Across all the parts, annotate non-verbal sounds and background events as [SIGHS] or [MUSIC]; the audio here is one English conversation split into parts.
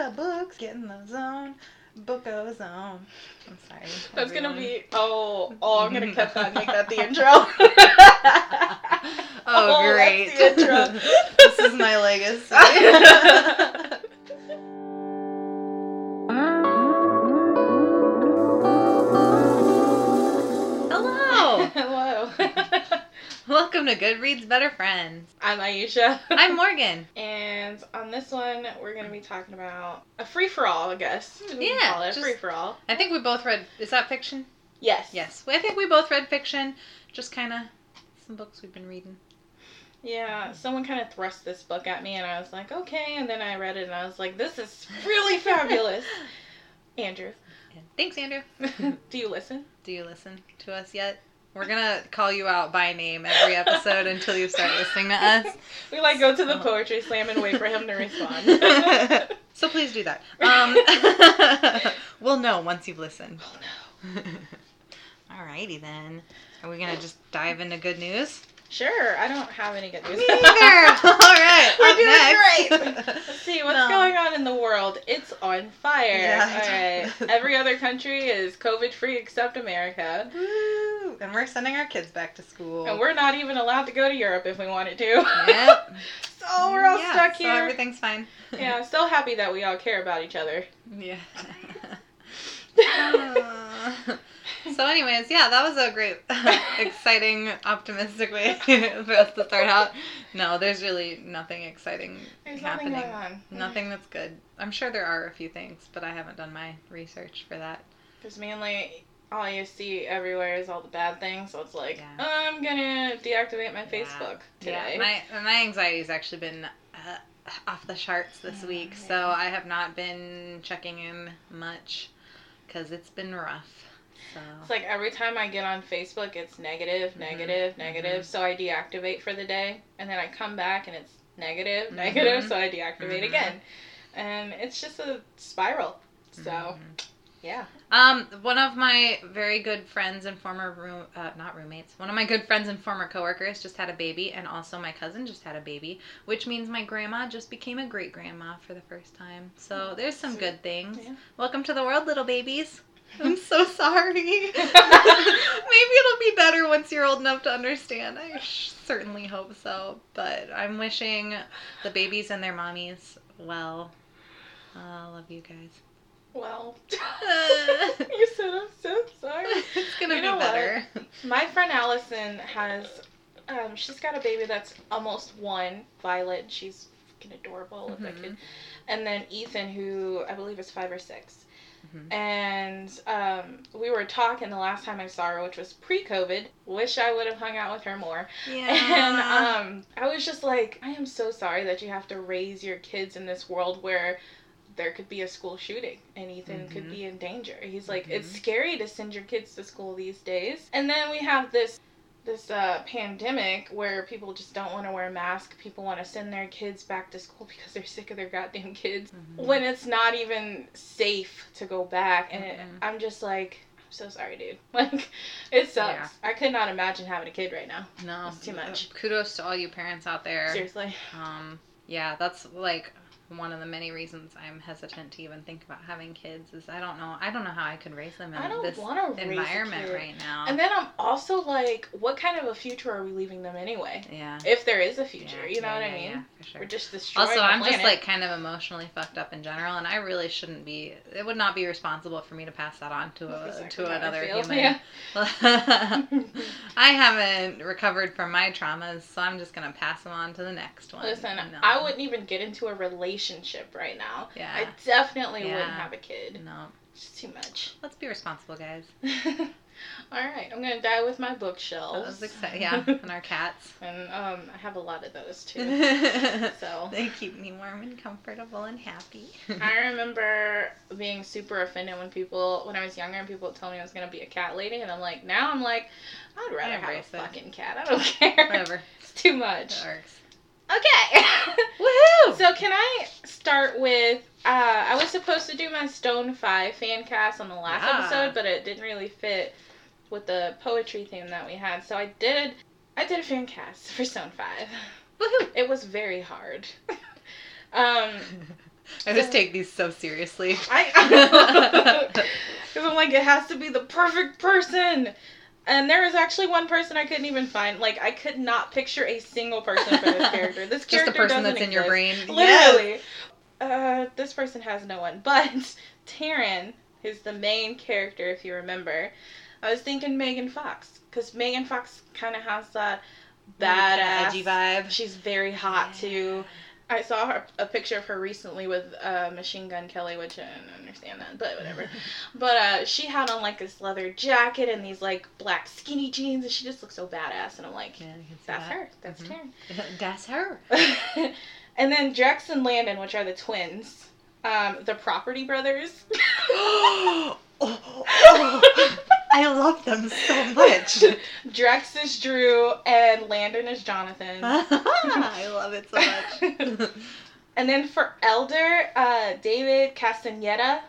into books, get in the zone, book of zone. I'm sorry. That's gonna be oh oh I'm gonna cut that and make that the [LAUGHS] intro. Oh, [LAUGHS] Oh, great. that's the intro. [LAUGHS] this is my legacy. Welcome to Goodreads Better Friends. I'm Ayesha. I'm [LAUGHS] Morgan. And on this one, we're gonna be talking about a free for all, I guess. We Yeah, call it just- free for all. I think we both read. Is that fiction? Yes. Yes. I think we both read fiction. Just kind of some books we've been reading. Yeah. Someone kind of thrust this book at me, and I was like, okay. And then I read it, and I was like, this is really [LAUGHS] fabulous. Andrew, Thanks, Andrew. [LAUGHS] do you listen? Do you listen to us yet? We're gonna call you out by name every episode until you start listening to us. [LAUGHS] We like go to the poetry slam and wait for him to respond. [LAUGHS] so please do that. Um, [LAUGHS] we'll know once you've listened. oh no. Alrighty then. Are we gonna just dive into good news? Sure, I don't have any good news. Me neither. [LAUGHS] All right. We're up doing next. [LAUGHS] Let's see what's No. going on in the world. It's on fire. Yeah. All right. Every other country is COVID free except America. Woo! And we're sending our kids back to school. And we're not even allowed to go to Europe if we wanted to. Yep. [LAUGHS] so we're all Yeah, stuck So everything's fine. yeah, still happy that we all care about each other. Yeah. Uh, so, anyways, yeah, that was a great, [LAUGHS] exciting, optimistic way [LAUGHS] for us to start out. No, there's really nothing exciting There's happening. nothing going on. Nothing that's good. I'm sure there are a few things, but I haven't done my research for that. Because mainly all you see everywhere is all the bad things. So it's like, Yeah. I'm gonna deactivate my Yeah. Facebook today. Yeah, my my anxiety's actually been uh, off the charts this Oh, week, so I have not been checking in much because it's been rough. So It's like every time I get on Facebook, it's negative, Mhm, negative, negative. mhm. So I deactivate for the day, and then I come back and it's negative, Mhm. negative. So I deactivate Mhm. again, and it's just a spiral. So Mhm. yeah, Um, one of my very good friends and former room, uh, not roommates, one of my good friends and former coworkers just had a baby, and also my cousin just had a baby, which means my grandma just became a great grandma for the first time. So there's some good things. Yeah. Welcome to the world, little babies. I'm so sorry. [LAUGHS] Maybe it'll be better once you're old enough to understand. I sh- certainly hope so. But I'm wishing the babies and their mommies well. I love you guys. well, Uh. [LAUGHS] [LAUGHS] you said I'm so sorry. it's gonna You be know what? better. My friend Allison has, um, she's got a baby that's almost one, Violet. She's adorable Mhm. kid. And then Ethan, who I believe is five or 6 Mhm. And um, we were talking the last time I saw her, which was pre-COVID. Wish I would have hung out with her more. [LAUGHS] Yeah. And um, I was just like, I am so sorry that you have to raise your kids in this world where there could be a school shooting and Ethan could Mhm. be in danger. He's like, it's Mhm. scary to send your kids to school these days. And then we have this this uh, pandemic where people just don't want to wear masks. People want to send their kids back to school [LAUGHS] because they're sick of their goddamn kids Mhm. when it's not even safe to go back. And it, Mhm. I'm just like, I'm so sorry, dude. [LAUGHS] Like, it sucks. Yeah. I could not imagine having a kid right now. no, it's too much. Kudos to all you parents out there. Seriously. Um, yeah, that's like one of the many reasons I'm hesitant to even think about having kids. Is I don't know. I don't know how I could raise them in this environment raise a kid. right now. And then I'm also like, what kind of a future are we leaving them anyway? yeah. If there is a future, Yeah, you know yeah, what I mean? yeah, for sure. We're just destroying Also, I'm just like kind of emotionally fucked up in general, and I really shouldn't be. It would not be responsible for me to pass that on to a exactly to another human. yeah. [LAUGHS] I haven't recovered from my traumas, so I'm just gonna pass them on to the next one. Listen, No. I wouldn't even get into a relationship right now. Yeah. I definitely Yeah. wouldn't have a kid. No. It's too much. Let's be responsible, guys. [LAUGHS] All right, I'm gonna die with my bookshelves. Yeah, [LAUGHS] and our cats. and um, I have a lot of those too. [LAUGHS] So they keep me warm and comfortable and happy. I remember being super offended when people, when I was younger, and people would tell me I was gonna be a cat lady, and I'm like, now I'm like, I'd rather have a it. fucking cat. I don't care. Whatever. It's too much. That works. Okay. [LAUGHS] Woohoo! so can I start with? Uh, I was supposed to do my Stone Five fan cast on the last Yeah. episode, but it didn't really fit with the poetry theme that we had. So I did. I did a fan cast for Stone Five. Woohoo! It was very hard. [LAUGHS] um, [LAUGHS] I just take these so seriously. I because I'm like it has to be the perfect person. And there was actually one person I couldn't even find. Like I could not picture a single person for this character. This [LAUGHS] character Just the person that's in your brain. Literally. Uh, this person has no one. But [LAUGHS] Taryn, who's the main character, if you remember, I was thinking Megan Fox. Because Megan Fox kind of has that badass. edgy vibe. She's very hot, too. I saw her, a picture of her recently with uh, Machine Gun Kelly, which I don't understand that, but whatever. [LAUGHS] but uh, she had on like this leather jacket and these like black skinny jeans, and she just looks so badass. And I'm like, Yeah, you can see that's that. her. That's Mhm. [LAUGHS] That's her. [LAUGHS] And then Drex and Landon, which are the twins, um, the Property Brothers. [GASPS] oh, oh, I love them so much. [LAUGHS] Drex is Drew, and Landon is Jonathan. [LAUGHS] I love it so much. [LAUGHS] And then for Elder, uh, David Castaneda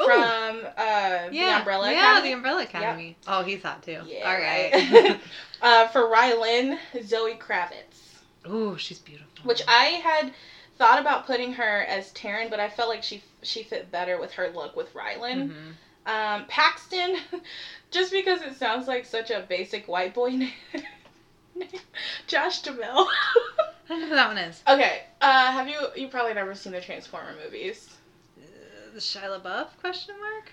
Ooh. from uh, the Umbrella yeah, Academy. the Umbrella Academy. Oh, he's hot too. Yeah, All right. right. uh, for Rylan, Zoe Kravitz, Ooh, she's beautiful. which I had thought about putting her as Taryn, but I felt like she she fit better with her look with Rylan. Mhm. Um, Paxton, [LAUGHS] just because it sounds like such a basic white boy [LAUGHS] name. Josh Duhamel. [LAUGHS] I don't know who that one is. okay, uh, have you you probably never seen the Transformer movies? Uh, the Shia LaBeouf question mark?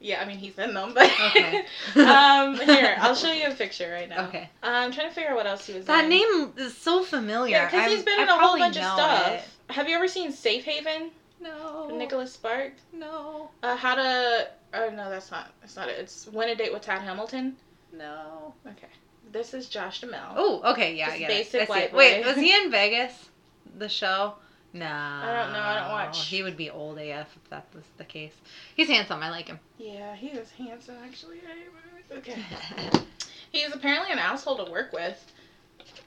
Yeah, I mean he's in them, but Okay. um, here I'll show you a picture right now. Okay. Uh, I'm trying to figure out what else he was in. That in. name is so familiar. Yeah, because he's been I in a whole bunch of stuff. it. Have you ever seen Safe Haven? No. Nicholas Spark. No. Uh, how to? Oh no, that's not. That's not it. It's Win a Date with Tad Hamilton. No. Okay. This is Josh Duhamel. Oh, okay, yeah, Just get basic it. White it. Wait, was he in [LAUGHS] Vegas? The show? No. I don't know, I don't watch. He would be old AF if that was the case. He's handsome. I like him. Yeah, he was handsome actually. Okay. [LAUGHS] He's apparently an asshole to work with.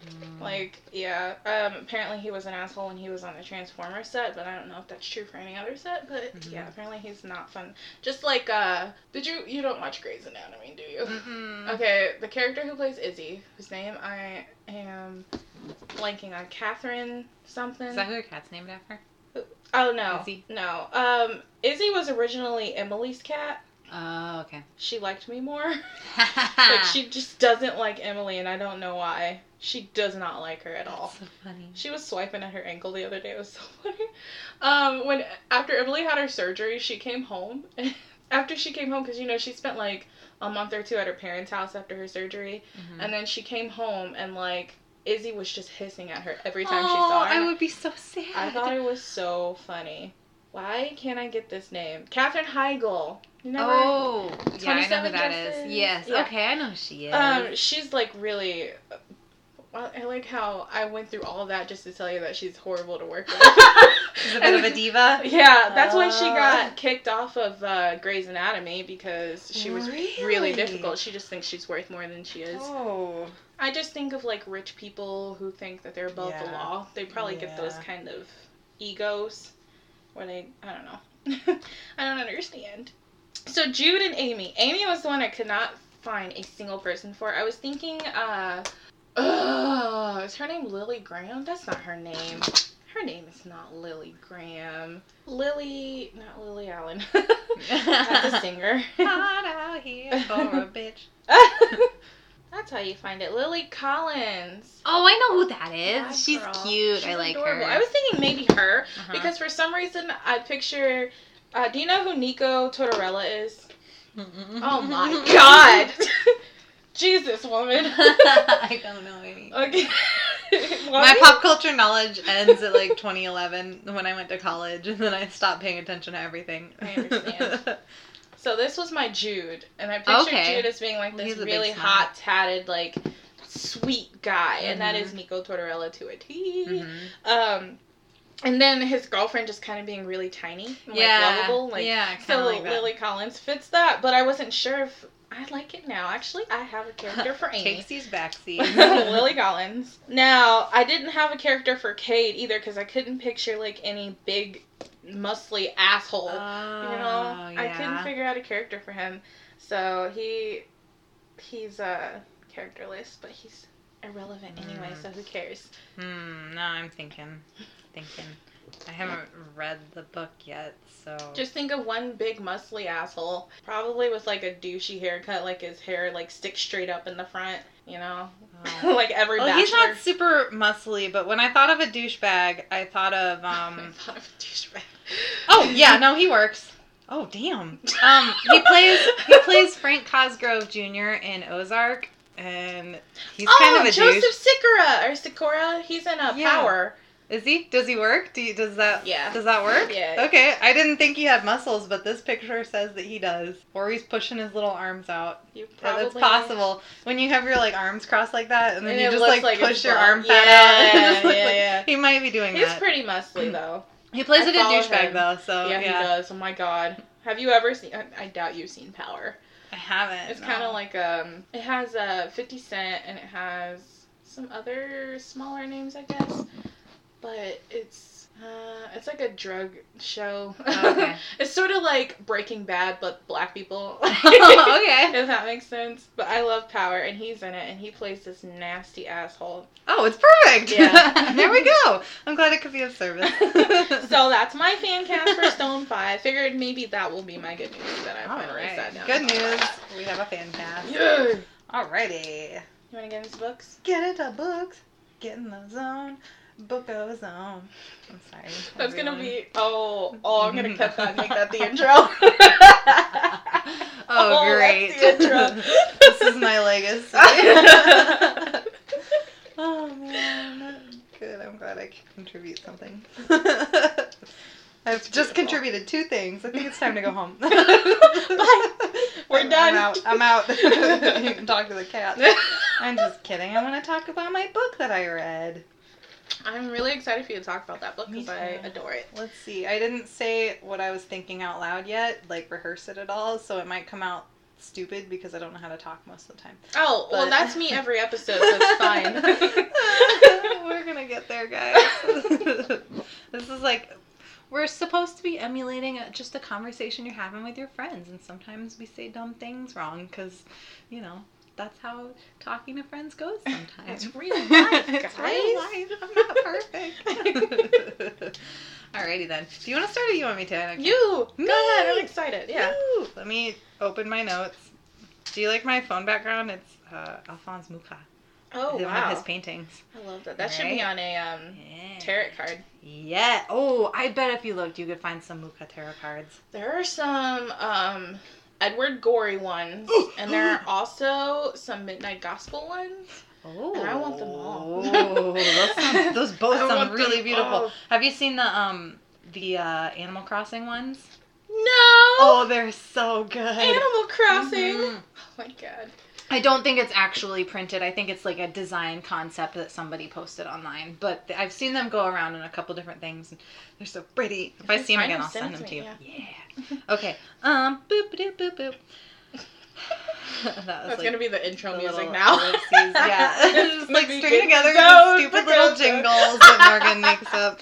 Mm. Like, yeah. Um, apparently he was an asshole when he was on the Transformer set, but I don't know if that's true for any other set. But Mhm. yeah, apparently he's not fun. Just like, uh, did you you don't watch Grey's Anatomy, do you? Mm-mm. Okay, the character who plays Izzy, whose name I am blanking on, Catherine something. Is that who your cat's named after? oh no, Izzy? no. Um, Izzy was originally Emily's cat. Oh, okay. She liked me more. [LAUGHS] like she just doesn't like Emily, and I don't know why. She does not like her at all. So funny. She was swiping at her ankle the other day. It was so funny. Um, when after Emily had her surgery, she came home. [LAUGHS] after she came home, because you know she spent like a month or two at her parents' house after her surgery, Mhm. and then she came home and like Izzy was just hissing at her every time oh, she saw her. I would be so sad. I thought it was so funny. Why can't I get this name? Katherine Heigl. Never? Oh, yeah, I know who 27 that is. Yes. Yeah. Okay, I know who she is. Um, she's like really. I like how I went through all of that just to tell you that she's horrible to work with. [LAUGHS] She's a bit of a [LAUGHS] diva. Yeah, that's why she Oh. got kicked off of uh, Grey's Anatomy because she was really? Really? difficult. She just thinks she's worth more than she is. Oh. I just think of like rich people who think that they're above the law. They probably get those kind of egos where they I don't know. [LAUGHS] I don't understand. So Jude and Amy. Amy was the one I could not find a single person for. I was thinking uh uh is her name Lily Graham? That's not her name. Her name is not Lily Graham. Lily not Lily Allen. [LAUGHS] That's a singer. [LAUGHS] Hot out here for a [LAUGHS] bitch. That's how you find it. Lily Collins. Oh, I know who that is. She's girl. cute. She's I like adorable. her. I was thinking maybe her Uh-huh. because for some reason I picture. Uh, do you know who Nico Tortorella is? Oh my [LAUGHS] God! [LAUGHS] Jesus, woman. [LAUGHS] I don't know any. okay. My pop culture knowledge ends at like 2011 when I went to college, and then I stopped paying attention to everything. I understand. So this was my Jude, and I pictured Okay. Jude as being like this really hot, tatted, like sweet guy, and that Mhm. is Nico Tortorella to a T. Mhm. Um, and then his girlfriend just kind of being really tiny, and, like Yeah. lovable, like yeah, kind so of like. Lily Collins fits that. But I wasn't sure if I like it now. Actually, I have a character for Amy. Takes these backseat. [LAUGHS] Lily Collins. Now, I didn't have a character for Kate either because I couldn't picture like any big, muscly asshole. Oh, you know, I couldn't figure out a character for him. So he, he's uh, characterless, but he's irrelevant anyway. Mm. So who cares? Hmm. No, I'm thinking, thinking. I haven't read the book yet, so. Just think of one big muscly asshole, probably with like a douchey haircut, like his hair like sticks straight up in the front, you know, Oh. [LAUGHS] like every Well, bachelor. he's not super muscly, but when I thought of a douchebag, I thought of [LAUGHS] um. I thought of a douchebag. Oh yeah, no, he works. Oh damn. Um, he plays he [LAUGHS] plays Frank Cosgrove Jr. in Ozark, and he's oh, kind of a Joseph douche. Sikora or Sikora. He's in a Yeah. Power. Is he? Does he work? Do you, does that? Yeah. Does that work? Yeah. Okay, I didn't think he had muscles, but this picture says that he does. Or he's pushing his little arms out. You Yeah, probably that's possible. When you have your like arms crossed like that, and then And you just like, like push your arm fat Yeah, out. [LAUGHS] It just looks yeah, like- yeah. He might be doing He's that. He's pretty muscly though. he plays I a good douchebag though, so yeah, yeah. he does. Oh my god. Have you ever seen? I- I doubt you've seen Power. I haven't. It's no. kind of like um, it has uh, Fifty Cent and it has some other smaller names, I guess. But it's uh, it's like a drug show. Okay. [LAUGHS] it's sort of like Breaking Bad, but black people. [LAUGHS] okay. [LAUGHS] If that makes sense. But I love Power, and he's in it, and he plays this nasty asshole. Oh, it's perfect. Yeah. there we go. I'm glad it could be of service. So that's my fan cast for Stone Five. Figured maybe that will be my good news that I All finally right. sat down. Good news. We have a fan cast. Yeah. Alrighty. You want to get into books? Get into books. Get in the zone. Book a um, zone. I'm sorry. That's gonna be oh oh I'm gonna cut that and make that the [LAUGHS] intro. Oh, Oh, great. intro. this is my legacy. [LAUGHS] oh man. Good. I'm glad I can contribute something. I've just beautiful. contributed two things. I think it's time to go home. [LAUGHS] Bye. We're I'm- done. I'm out. I'm out. you can talk to the cat. I'm just kidding. I want to talk about my book that I read. I'm really excited for you to talk about that book because I adore it. Let's see. I didn't say what I was thinking out loud yet, like rehearse it at all, so it might come out stupid because I don't know how to talk most of the time. Oh well, that's me every episode, so it's fine. [LAUGHS] We're gonna get there, guys. [LAUGHS] this is like we're supposed to be emulating just a conversation you're having with your friends, and sometimes we say dumb things wrong because, you know, that's how talking to friends goes sometimes. [LAUGHS] It's real life, It's guys. real life. I'm not perfect. [LAUGHS] Alrighty then. Do you want to start or do you want me to? Don't you go Me. ahead. I'm excited. Yeah. Woo! Let me open my notes. Do you like my phone background? It's uh, Alphonse Mucha. Oh One of wow. his paintings. I love that. That should be on a um Yeah. tarot card. Yeah. Oh, I bet if you looked, you could find some Mucha tarot cards. There are some um Edward Gorey ones, [GASPS] [GASPS] and there are also some Midnight Gospel ones. Oh, And I want them all. Oh, those, sound, [LAUGHS] those both sound really beautiful. all. Have you seen the um the uh, Animal Crossing ones? No. Oh, they're so good. Animal Crossing. Mhm. Oh my god. I don't think it's actually printed. I think it's like a design concept that somebody posted online. But I've seen them go around in a couple different things. And they're so pretty. If I see them again, I'll send them to me, you. Yeah. Okay. Um. Boop boop boop boop. [LAUGHS] that was That's like gonna be the intro the music now. ellipses. [LAUGHS] Yeah. It's Just like string together these stupid little jingles that Morgan [LAUGHS] makes up.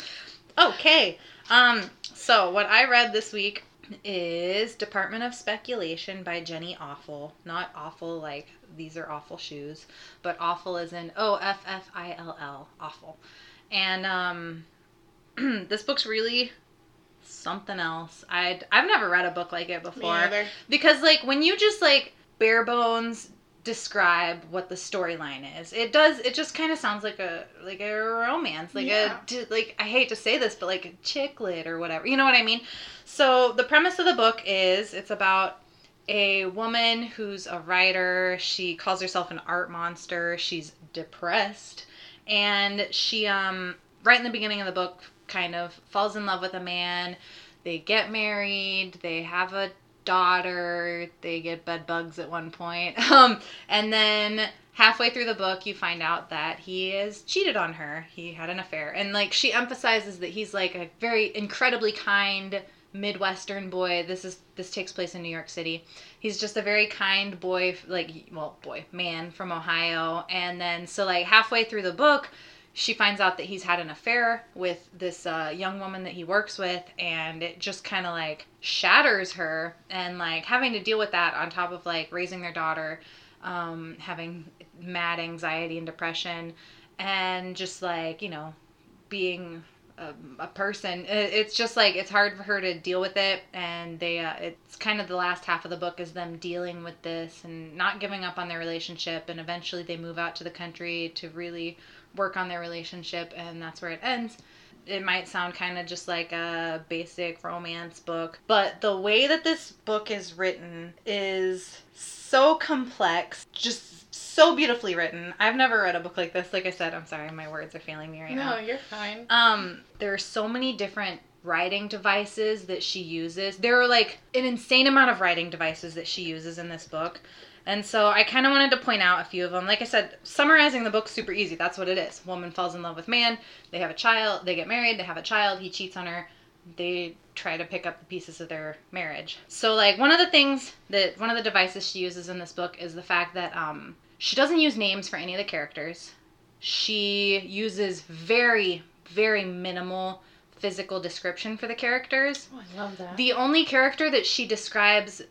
Okay. Um. So what I read this week is Department of Speculation by Jenny Offill. Not awful like these are awful shoes, but awful is in O F F I L L. Offill. And um, [CLEARS THROAT] this book's really something else. I'd I've never read a book like it before because like when you just like bare bones describe what the storyline is it does it just kind of sounds like a like a romance like Yeah. a like i hate to say this but like a chick lit or whatever you know what i mean so the premise of the book is it's about a woman who's a writer she calls herself an art monster she's depressed and she um right in the beginning of the book kind of falls in love with a man they get married they have a daughter they get bed bugs at one point. [LAUGHS] Um and then halfway through the book you find out that he has cheated on her. He had an affair. And like she emphasizes that he's like a very incredibly kind midwestern boy. This is this takes place in new york city. He's just a very kind boy like well boy man from ohio. And then so like halfway through the book she finds out that he's had an affair with this uh, young woman that he works with and it just kind of like shatters her and like having to deal with that on top of like raising their daughter um, having mad anxiety and depression and just like you know being a, a person. It's just like it's hard for her to deal with it, and they. Uh, it's kind of the last half of the book is them dealing with this and not giving up on their relationship, and eventually they move out to the country to really work on their relationship, and that's where it ends. It might sound kind of just like a basic romance book, but the way that this book is written is so complex, just so beautifully written. I've never read a book like this. Like I said, I'm sorry, my words are failing me right no, now. No, you're fine. Um, there are so many different writing devices that she uses. There are like an insane amount of writing devices that she uses in this book. And so I kind of wanted to point out a few of them. Like I said, summarizing the book super easy. That's what it is. Woman falls in love with man. They have a child. They get married. They have a child. He cheats on her. They try to pick up the pieces of their marriage. So like one of the things that one of the devices she uses in this book is the fact that um she doesn't use names for any of the characters. She uses very, very minimal physical description for the characters. Oh, I love that. The only character that she describes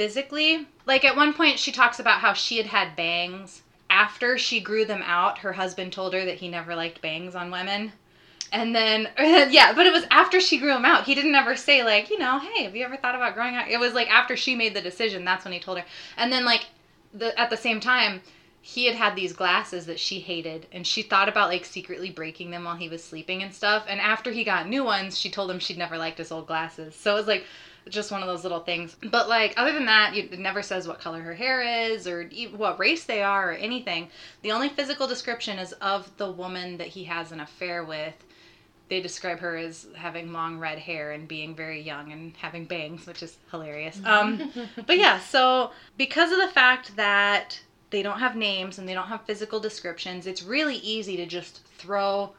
physically, like at one point she talks about how she had had bangs. After she grew them out, her husband told her that he never liked bangs on women. And then, [LAUGHS] yeah, but it was after she grew them out. He didn't ever say, like, you know, hey, have you ever thought about growing out? It was like after she made the decision, that's when he told her. And then, like, the, at the same time, he had had these glasses that she hated and she thought about like secretly breaking them while he was sleeping and stuff and after he got new ones she told him she'd never liked his old glasses so it was like just one of those little things but like other than that it never says what color her hair is or what race they are or anything the only physical description is of the woman that he has an affair with they describe her as having long red hair and being very young and having bangs, which is hilarious. Um, but yeah, so because of the fact that they don't have names and they don't have physical descriptions, it's really easy to just throw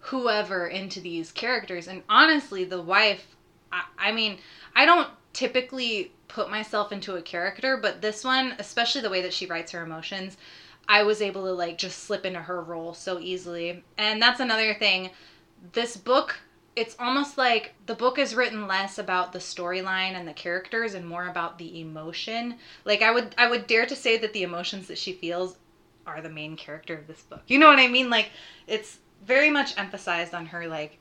whoever into these characters. And honestly, the wife, I, I mean, I don't typically put myself into a character, but this one, especially the way that she writes her emotions, I was able to like just slip into her role so easily. And that's another thing. This book it's almost like the book is written less about the storyline and the characters and more about the emotion. Like i would i would dare to say that the emotions that she feels are the main character of this book. You know what i mean? Like it's very much emphasized on her like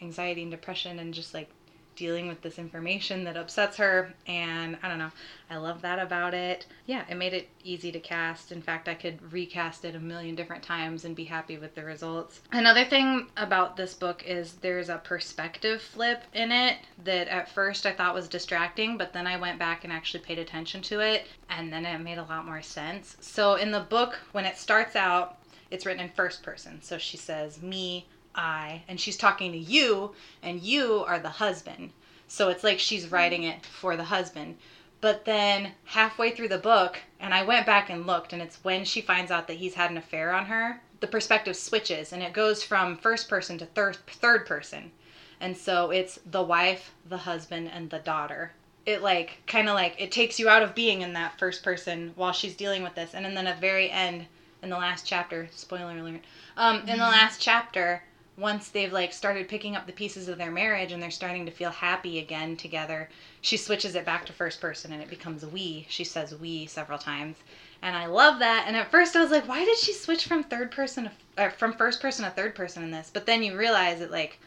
anxiety and depression and just like dealing with this information that upsets her and i don't know. I love that about it. Yeah it made it easy to cast. In fact i could recast it a million different times and be happy with the results. Another thing about this book is there's a perspective flip in it that at first i thought was distracting but then i went back and actually paid attention to it and then it made a lot more sense. So in the book when it starts out it's written in first person. So she says me I, and she's talking to you, and you are the husband. So it's like she's writing it for the husband. But then halfway through the book, and I went back and looked, and it's when she finds out that he's had an affair on her, the perspective switches, and it goes from first person to third third person. And so it's the wife, the husband, and the daughter. It like kind of like it takes you out of being in that first person while she's dealing with this, and then at the very end, in the last chapter, spoiler alert, um, in the last chapter, once they've like started picking up the pieces of their marriage and they're starting to feel happy again together, she switches it back to first person and it becomes we. She says we several times. And I love that. And at first I was like, why did she switch from third person to, from first person to third person in this? But then you realize it like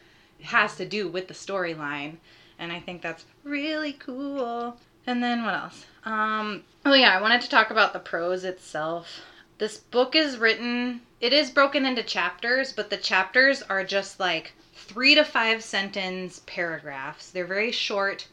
has to do with the storyline. And I think that's really cool. And then what else? Um, oh yeah, I wanted to talk about the prose itself. This book is written, it is broken into chapters, but the chapters are just like three to five sentence paragraphs. They're very short,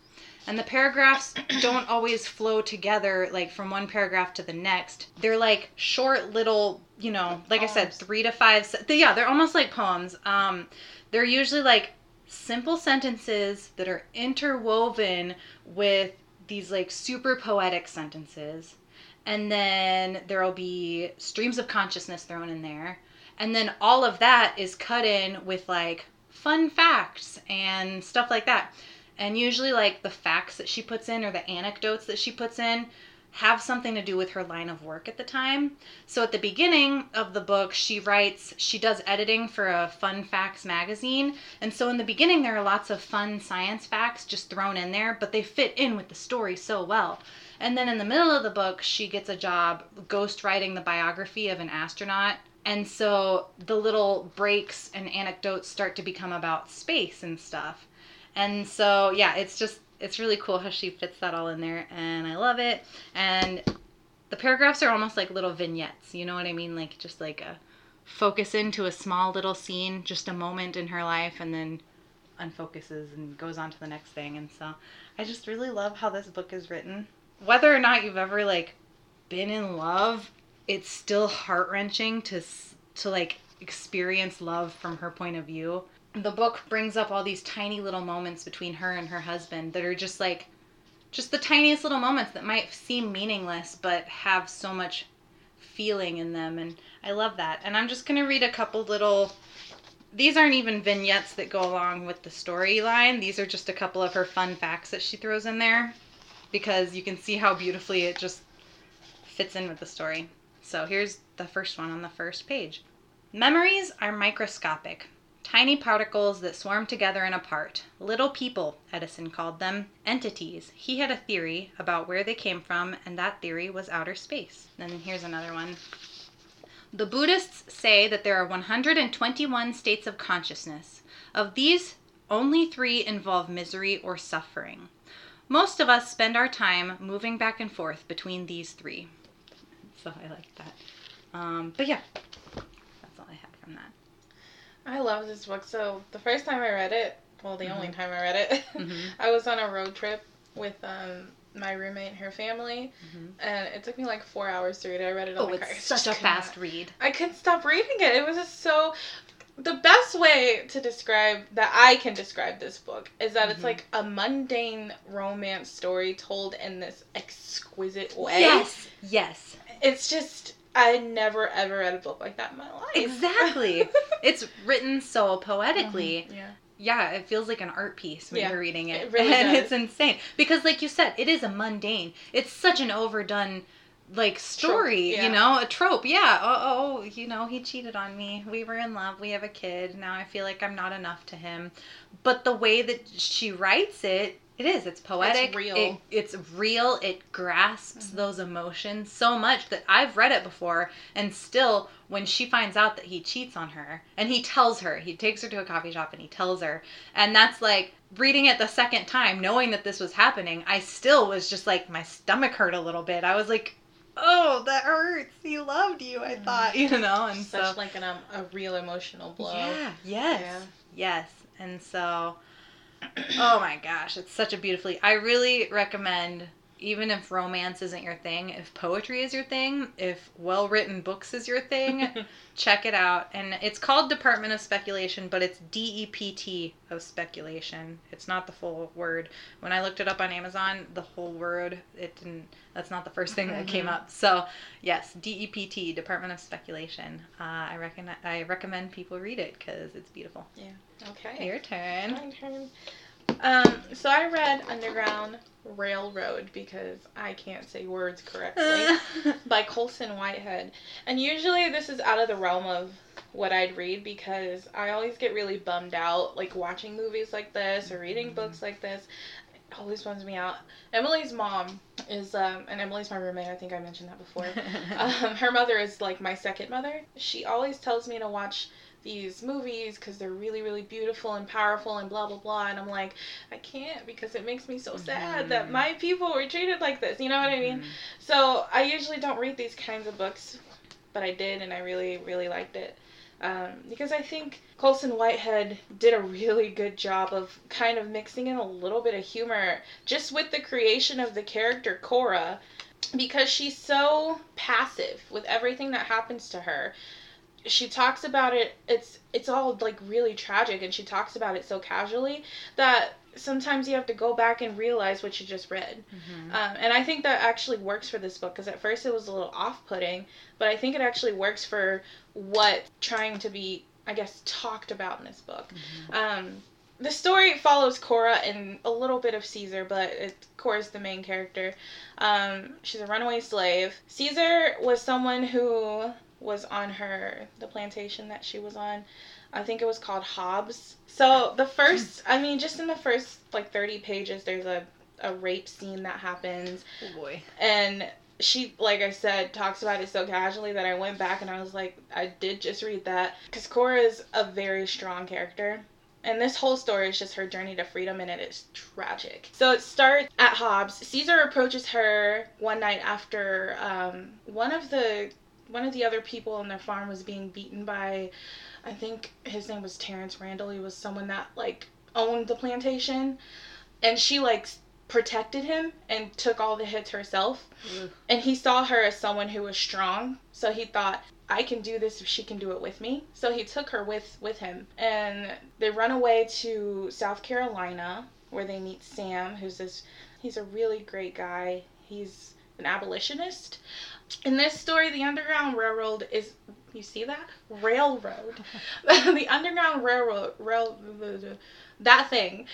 and the paragraphs [CLEARS THROAT] don't always flow together like from one paragraph to the next. They're like short little, you know, like poems. I said, three to five. Se- yeah, they're almost like poems. Um, they're usually like simple sentences that are interwoven with these like super poetic sentences and then there'll be streams of consciousness thrown in there and then all of that is cut in with like fun facts and stuff like that and usually like the facts that she puts in or the anecdotes that she puts in have something to do with her line of work at the time. So at the beginning of the book, she writes, she does editing for a Fun Facts magazine. And so in the beginning, there are lots of fun science facts just thrown in there, but they fit in with the story so well. And then in the middle of the book, she gets a job ghostwriting the biography of an astronaut And so the little breaks and anecdotes start to become about space and stuff. And so, yeah, it's just, it's really cool how she fits that all in there. And I love it. And the paragraphs are almost like little vignettes. You know what I mean? Like just like a focus into a small little scene, just a moment in her life, and then unfocuses and goes on to the next thing. And so I just really love how this book is written. Whether or not you've ever like been in love, it's still heart wrenching to to like experience love from her point of view. The book brings up all these tiny little moments between her and her husband that are just like just the tiniest little moments that might seem meaningless but have so much feeling in them and I love that. And I'm just going to read a couple little these aren't even vignettes that go along with the storyline. These are just a couple of her fun facts that she throws in there because you can see how beautifully it just fits in with the story. So here's the first one on the first page. Memories are microscopic, tiny particles that swarm together and apart. Little people, Edison called them, entities. He had a theory about where they came from, and that theory was outer space. Then here's another one. The Buddhists say that there are 121 states of consciousness. Of these, only three involve misery or suffering. Most of us spend our time moving back and forth between these three. So I like that. Um, but yeah, that's all I had from that. I love this book. So the first time I read it, well, the mm-hmm. only time I read it, [LAUGHS] mm-hmm. I was on a road trip with um, my roommate and her family, mm-hmm. and it took me like four hours to read it. I read it on oh, my car. it's such a fast read. I couldn't stop reading it. It was just so. The best way to describe that I can describe this book is that mm-hmm. it's like a mundane romance story told in this exquisite way. Yes. Yes. It's just I never ever read a book like that in my life. Exactly. [LAUGHS] it's written so poetically. Mm-hmm. Yeah yeah, it feels like an art piece when yeah, you're reading it. it really [LAUGHS] and does. it's insane. Because like you said, it is a mundane. It's such an overdone like story, trope, yeah. you know, a trope. Yeah. Oh, oh, you know, he cheated on me. We were in love. We have a kid. Now I feel like I'm not enough to him. But the way that she writes it it is. It's poetic. It's real. It, it's real. It grasps mm-hmm. those emotions so much that I've read it before, and still, when she finds out that he cheats on her, and he tells her, he takes her to a coffee shop and he tells her, and that's like reading it the second time, knowing that this was happening. I still was just like my stomach hurt a little bit. I was like, oh, that hurts. He loved you. I mm-hmm. thought, you know, and such so, like an um, a real emotional blow. Yeah. Yes. Yeah. Yes. And so oh my gosh, it's such a beautifully. I really recommend even if romance isn't your thing, if poetry is your thing, if well written books is your thing, [LAUGHS] check it out. And it's called Department of Speculation, but it's D E P T of speculation. It's not the full word. When I looked it up on Amazon, the whole word, it didn't, that's not the first thing that came mm-hmm. up. So, yes, D E P T, Department of Speculation. Uh, I, reckon, I recommend people read it because it's beautiful. Yeah. Okay. Your turn. My turn. Um, so I read Underground Railroad because I can't say words correctly [LAUGHS] by Colson Whitehead. And usually this is out of the realm of what I'd read because I always get really bummed out like watching movies like this or reading mm-hmm. books like this. It always bums me out. Emily's mom is um and Emily's my roommate, I think I mentioned that before. [LAUGHS] um, her mother is like my second mother. She always tells me to watch these movies because they're really really beautiful and powerful and blah blah blah and i'm like i can't because it makes me so sad mm-hmm. that my people were treated like this you know what mm-hmm. i mean mm-hmm. so i usually don't read these kinds of books but i did and i really really liked it um, because i think colson whitehead did a really good job of kind of mixing in a little bit of humor just with the creation of the character cora because she's so passive with everything that happens to her she talks about it it's it's all like really tragic and she talks about it so casually that sometimes you have to go back and realize what you just read mm-hmm. um, and i think that actually works for this book because at first it was a little off-putting but i think it actually works for what trying to be i guess talked about in this book mm-hmm. um, the story follows Cora and a little bit of Caesar, but it, Cora's the main character. Um, she's a runaway slave. Caesar was someone who was on her the plantation that she was on. I think it was called Hobbs. So the first, I mean, just in the first like 30 pages, there's a a rape scene that happens. Oh boy. And she, like I said, talks about it so casually that I went back and I was like, I did just read that. Because Cora is a very strong character. And this whole story is just her journey to freedom, and it is tragic. So it starts at Hobbs. Caesar approaches her one night after um, one of the one of the other people on their farm was being beaten by, I think his name was Terrence Randall. He was someone that like owned the plantation, and she like protected him and took all the hits herself. And he saw her as someone who was strong, so he thought I can do this if she can do it with me. So he took her with with him and they run away to South Carolina where they meet Sam, who's this he's a really great guy. He's an abolitionist. In this story, the Underground Railroad is you see that? Railroad. [LAUGHS] [LAUGHS] the Underground Railroad rail [LAUGHS] that thing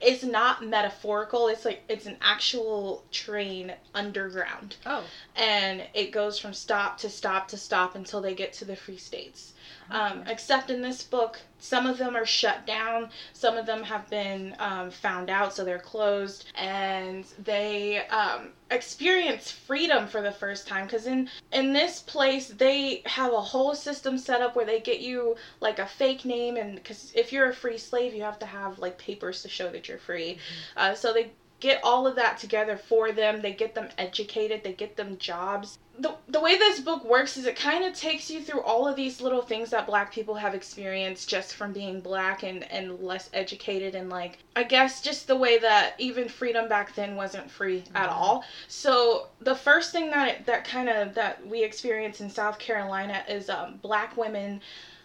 is not metaphorical. It's like it's an actual train underground. Oh. And it goes from stop to stop to stop until they get to the free states. Um, except in this book, some of them are shut down, some of them have been um, found out, so they're closed, and they um, experience freedom for the first time. Because in in this place, they have a whole system set up where they get you like a fake name, and because if you're a free slave, you have to have like papers to show that you're free. Mm-hmm. Uh, so they get all of that together for them. They get them educated, they get them jobs. The, the way this book works is it kind of takes you through all of these little things that black people have experienced just from being black and, and less educated and like I guess just the way that even freedom back then wasn't free mm-hmm. at all. So the first thing that that kind of that we experience in South Carolina is um, black women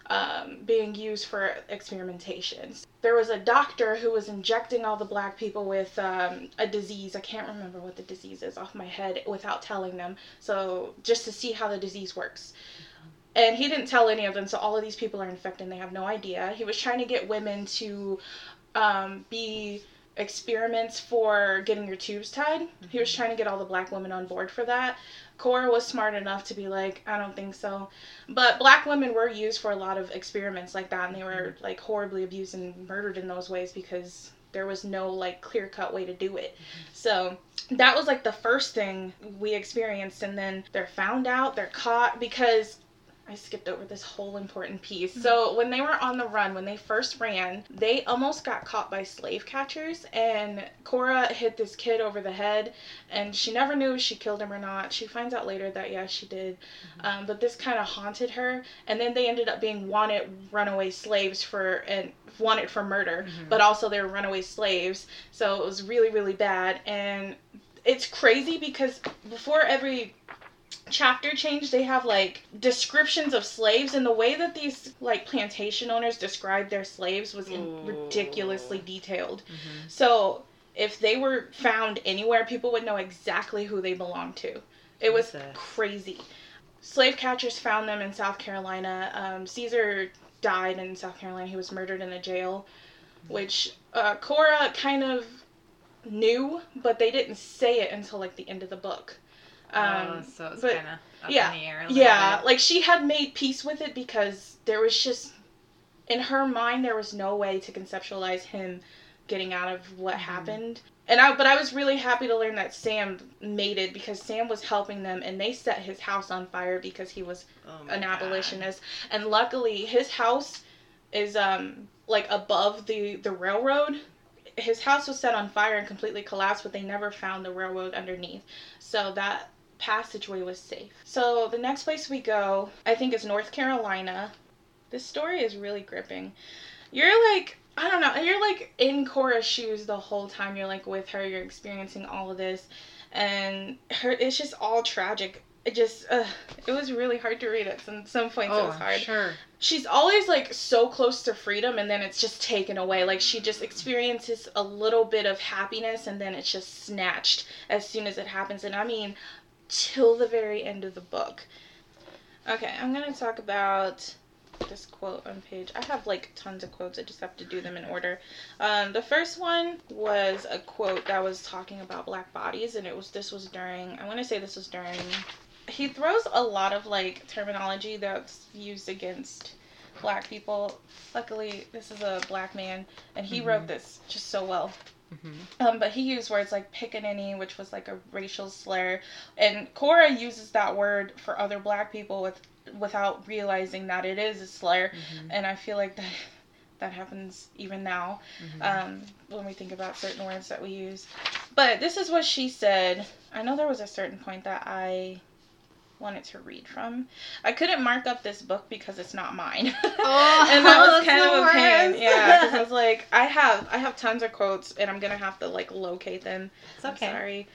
um, being used for experimentations. There was a doctor who was injecting all the black people with um, a disease. I can't remember what the disease is off my head without telling them. So, just to see how the disease works. And he didn't tell any of them, so all of these people are infected and they have no idea. He was trying to get women to um, be experiments for getting your tubes tied. Mm-hmm. He was mm-hmm. trying to get all the black women on board for that. Cora was smart enough to be like, I don't think so. But black women were used for a lot of experiments like that, and they were mm-hmm. like horribly abused and murdered in those ways because there was no like clear cut way to do it. Mm-hmm. So that was like the first thing we experienced, and then they're found out, they're caught because I skipped over this whole important piece. Mm-hmm. So when they were on the run, when they first ran, they almost got caught by slave catchers, and Cora hit this kid over the head, and she never knew if she killed him or not. She finds out later that yes, she did, mm-hmm. um, but this kind of haunted her. And then they ended up being wanted runaway slaves for and wanted for murder, mm-hmm. but also they were runaway slaves. So it was really really bad, and it's crazy because before every chapter change they have like descriptions of slaves and the way that these like plantation owners described their slaves was in- ridiculously detailed. Mm-hmm. so if they were found anywhere people would know exactly who they belonged to. It was crazy. Slave catchers found them in south carolina. Um, caesar died in south carolina. He was murdered in a jail which uh, cora kind of knew but they didn't say it until like the end of the book um, oh, so it's kind of yeah, yeah. Bit. Like she had made peace with it because there was just in her mind there was no way to conceptualize him getting out of what mm-hmm. happened. And I, but I was really happy to learn that Sam made it because Sam was helping them, and they set his house on fire because he was oh an abolitionist. God. And luckily, his house is um like above the the railroad, his house was set on fire and completely collapsed, but they never found the railroad underneath. So that passageway was safe. So the next place we go, I think, is North Carolina. This story is really gripping. You're like, I don't know, you're like in Cora's shoes the whole time. You're like with her, you're experiencing all of this. And her, it's just all tragic. It just, uh, it was really hard to read at some, some points. Oh, it was oh, hard. Sure. She's always like so close to freedom and then it's just taken away. Like she just experiences a little bit of happiness and then it's just snatched as soon as it happens. And I mean, till the very end of the book. Okay, I'm going to talk about this quote on page. I have like tons of quotes. I just have to do them in order. Um, the first one was a quote that was talking about black bodies, and it was this was during. I want to say this was during. He throws a lot of like terminology that's used against black people. Luckily, this is a black man, and he mm-hmm. wrote this just so well. Mm-hmm. Um, but he used words like pickaninny, which was like a racial slur, and Cora uses that word for other black people with without realizing that it is a slur, mm-hmm. and I feel like that that happens even now mm-hmm. um, when we think about certain words that we use. But this is what she said. I know there was a certain point that I wanted to read from. I couldn't mark up this book because it's not mine. [LAUGHS] Oh, and that was [LAUGHS] kind of a pain. Yeah, because I was [LAUGHS] like, I have I have tons of quotes, and I'm gonna have to like locate them. It's okay. I'm sorry.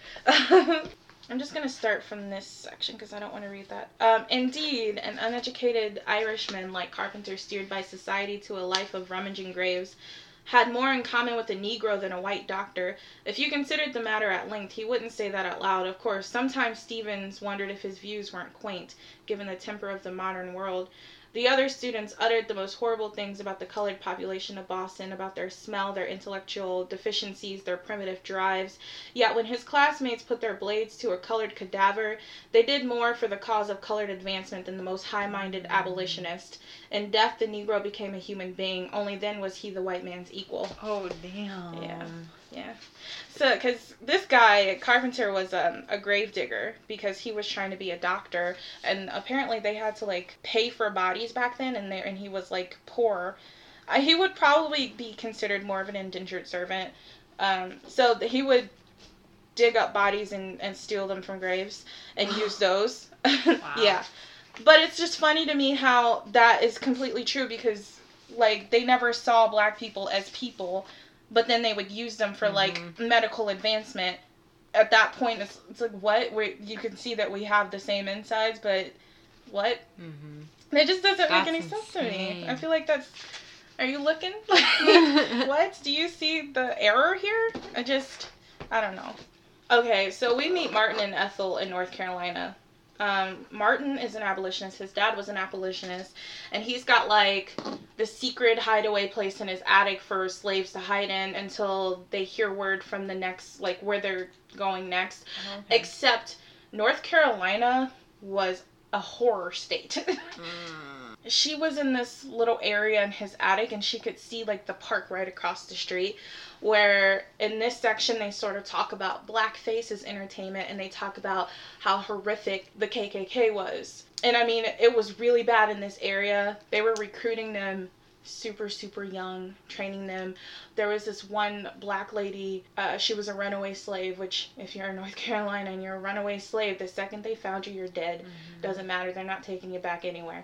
I'm just gonna start from this section because I don't want to read that. Um, indeed, an uneducated Irishman like Carpenter, steered by society to a life of rummaging graves, had more in common with a Negro than a white doctor. If you considered the matter at length, he wouldn't say that out loud. Of course, sometimes Stevens wondered if his views weren't quaint, given the temper of the modern world. The other students uttered the most horrible things about the colored population of Boston, about their smell, their intellectual deficiencies, their primitive drives. Yet when his classmates put their blades to a colored cadaver, they did more for the cause of colored advancement than the most high minded abolitionist. In death, the Negro became a human being. Only then was he the white man's equal. Oh, damn. Yeah. Yeah. So, because this guy, Carpenter, was um, a grave digger because he was trying to be a doctor, and apparently they had to like pay for bodies back then, and they and he was like poor. Uh, he would probably be considered more of an indentured servant. Um, so he would dig up bodies and, and steal them from graves and [SIGHS] use those. [LAUGHS] Wow. yeah. But it's just funny to me how that is completely true because like they never saw black people as people but then they would use them for mm-hmm. like medical advancement. At that point, it's, it's like what we you can see that we have the same insides, but what? Mm-hmm. It just doesn't that's make any sense to me. I feel like that's. Are you looking? [LAUGHS] what? Do you see the error here? I just, I don't know. Okay, so we meet Martin and Ethel in North Carolina. Um, Martin is an abolitionist. His dad was an abolitionist, and he's got like the secret hideaway place in his attic for slaves to hide in until they hear word from the next, like where they're going next. Okay. Except North Carolina was a horror state. [LAUGHS] mm she was in this little area in his attic and she could see like the park right across the street where in this section they sort of talk about blackface as entertainment and they talk about how horrific the KKK was. And I mean, it was really bad in this area. They were recruiting them super super young training them there was this one black lady uh, she was a runaway slave which if you're in north [LAUGHS] carolina and you're a runaway slave the second they found you you're dead mm-hmm. doesn't matter they're not taking you back anywhere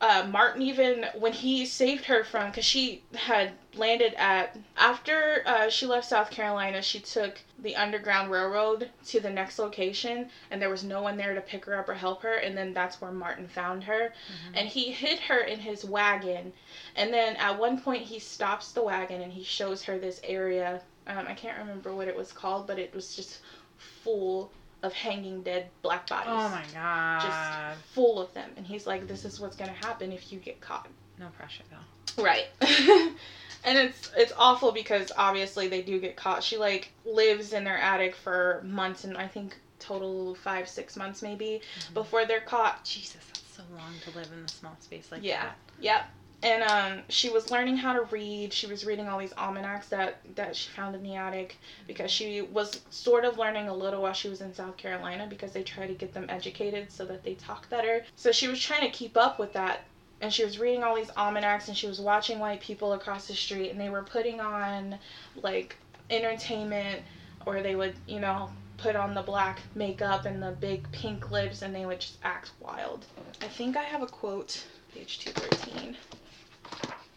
uh, Martin even when he saved her from because she had landed at after uh, she left South Carolina she took the Underground Railroad to the next location and there was no one there to pick her up or help her and then that's where Martin found her mm-hmm. and he hid her in his wagon and then at one point he stops the wagon and he shows her this area um, I can't remember what it was called but it was just full of hanging dead black bodies. Oh my god. Just full of them. And he's like, this is what's gonna happen if you get caught. No pressure though. Right. [LAUGHS] and it's it's awful because obviously they do get caught. She like lives in their attic for months and I think total five, six months maybe mm-hmm. before they're caught. Jesus, that's so long to live in a small space like yeah. that. Yeah. Yep and um, she was learning how to read. She was reading all these almanacs that that she found in the attic because she was sort of learning a little while she was in South Carolina because they try to get them educated so that they talk better. So she was trying to keep up with that. And she was reading all these almanacs and she was watching white people across the street and they were putting on like entertainment or they would, you know, put on the black makeup and the big pink lips and they would just act wild. I think I have a quote, page 213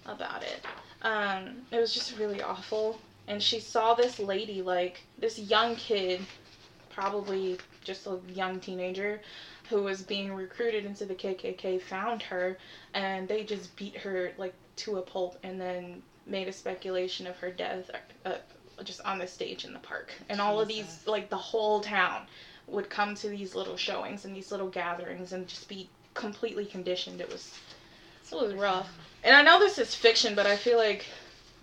about it. Um, it was just really awful. And she saw this lady, like this young kid, probably just a young teenager, who was being recruited into the KKK, found her, and they just beat her like to a pulp, and then made a speculation of her death, uh, just on the stage in the park. And all of these, like the whole town, would come to these little showings and these little gatherings and just be completely conditioned. It was, it was rough. And I know this is fiction, but I feel like.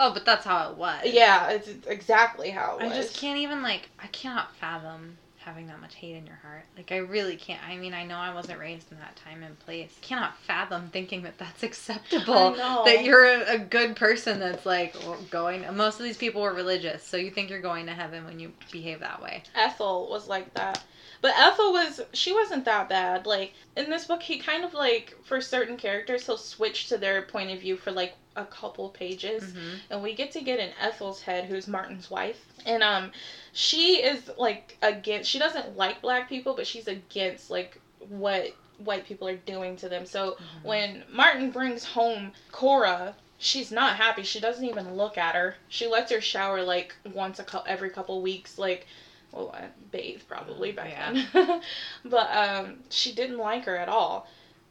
Oh, but that's how it was. Yeah, it's exactly how it was. I just can't even like I cannot fathom having that much hate in your heart. Like I really can't. I mean, I know I wasn't raised in that time and place. cannot fathom thinking that that's [LAUGHS] acceptable. That you're a, a, good person that's like going. Most of these people were religious, so you think you're going to heaven when you behave that way. Ethel was like that. But Ethel was she wasn't that bad. Like in this book he kind of like for certain characters he'll switch to their point of view for like a couple pages mm-hmm. and we get to get in Ethel's head who's Martin's wife. And um she is like against she doesn't like black people but she's against like what white people are doing to them. So mm-hmm. when Martin brings home Cora she's not happy. She doesn't even look at her. She lets her shower like once a co- every couple weeks. Like well, I bathe probably back yeah. then. [LAUGHS] but um, she didn't like her at all.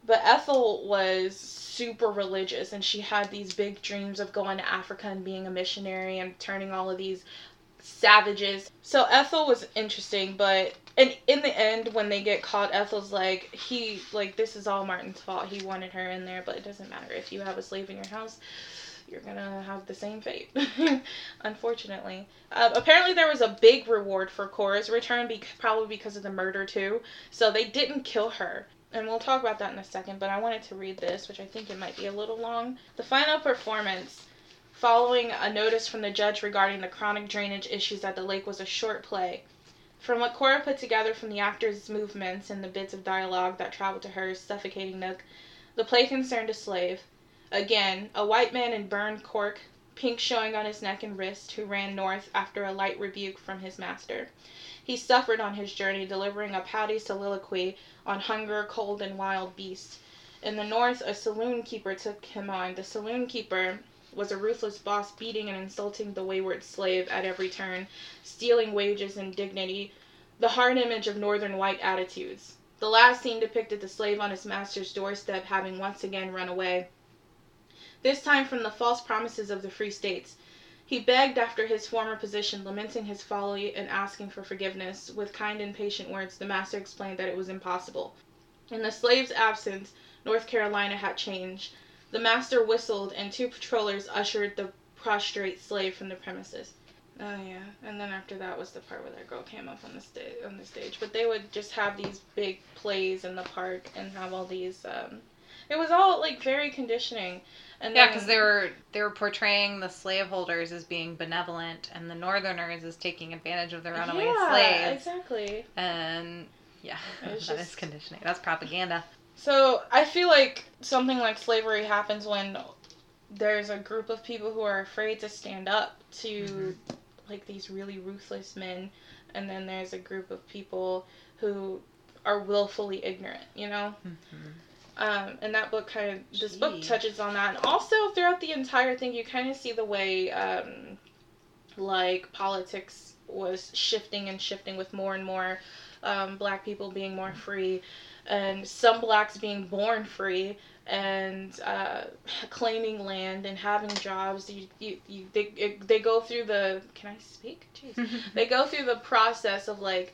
But Ethel was super religious and she had these big dreams of going to Africa and being a missionary and turning all of these savages. So Ethel was interesting, but and in the end when they get caught Ethel's like he like this is all Martin's fault. He wanted her in there, but it doesn't matter if you have a slave in your house you're gonna have the same fate, [LAUGHS] unfortunately. Uh, apparently, there was a big reward for Cora's return, be- probably because of the murder too. So they didn't kill her, and we'll talk about that in a second. But I wanted to read this, which I think it might be a little long. The final performance. Following a notice from the judge regarding the chronic drainage issues at the lake was a short play. From what Cora put together from the actors' movements and the bits of dialogue that traveled to her suffocating nook, the play concerned a slave, Again, a white man in burned cork, pink showing on his neck and wrist, who ran north after a light rebuke from his master. He suffered on his journey, delivering a pouty soliloquy on hunger, cold, and wild beasts. In the north, a saloon keeper took him on. The saloon keeper was a ruthless boss beating and insulting the wayward slave at every turn, stealing wages and dignity, the hard image of northern white attitudes. The last scene depicted the slave on his master's doorstep having once again run away this time from the false promises of the Free States. He begged after his former position, lamenting his folly and asking for forgiveness. With kind and patient words, the master explained that it was impossible. In the slave's absence, North Carolina had changed. The master whistled, and two patrollers ushered the prostrate slave from the premises. Oh yeah, and then after that was the part where that girl came up on the stage. On the stage, but they would just have these big plays in the park and have all these. Um, it was all like very conditioning. And yeah, because they were they were portraying the slaveholders as being benevolent, and the Northerners as taking advantage of the runaway yeah, slaves. exactly. And yeah, [LAUGHS] that just... is conditioning. That's propaganda. So I feel like something like slavery happens when there's a group of people who are afraid to stand up to mm-hmm. like these really ruthless men, and then there's a group of people who are willfully ignorant. You know. Mm-hmm. Um, and that book kind of this book touches on that, and also throughout the entire thing, you kind of see the way um, like politics was shifting and shifting with more and more um, black people being more free, and some blacks being born free and uh, [LAUGHS] claiming land and having jobs. You, you, you they, they go through the can I speak? Jeez. [LAUGHS] they go through the process of like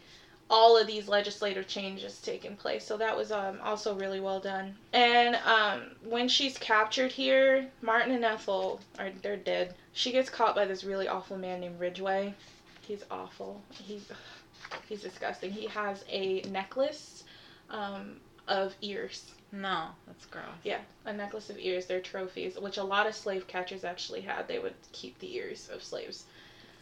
all of these legislative changes taking place. So that was um, also really well done. And um, when she's captured here, Martin and Ethel are they're dead. She gets caught by this really awful man named Ridgeway. He's awful. He's he's disgusting. He has a necklace um, of ears. No, that's gross. Yeah, a necklace of ears. They're trophies, which a lot of slave catchers actually had. They would keep the ears of slaves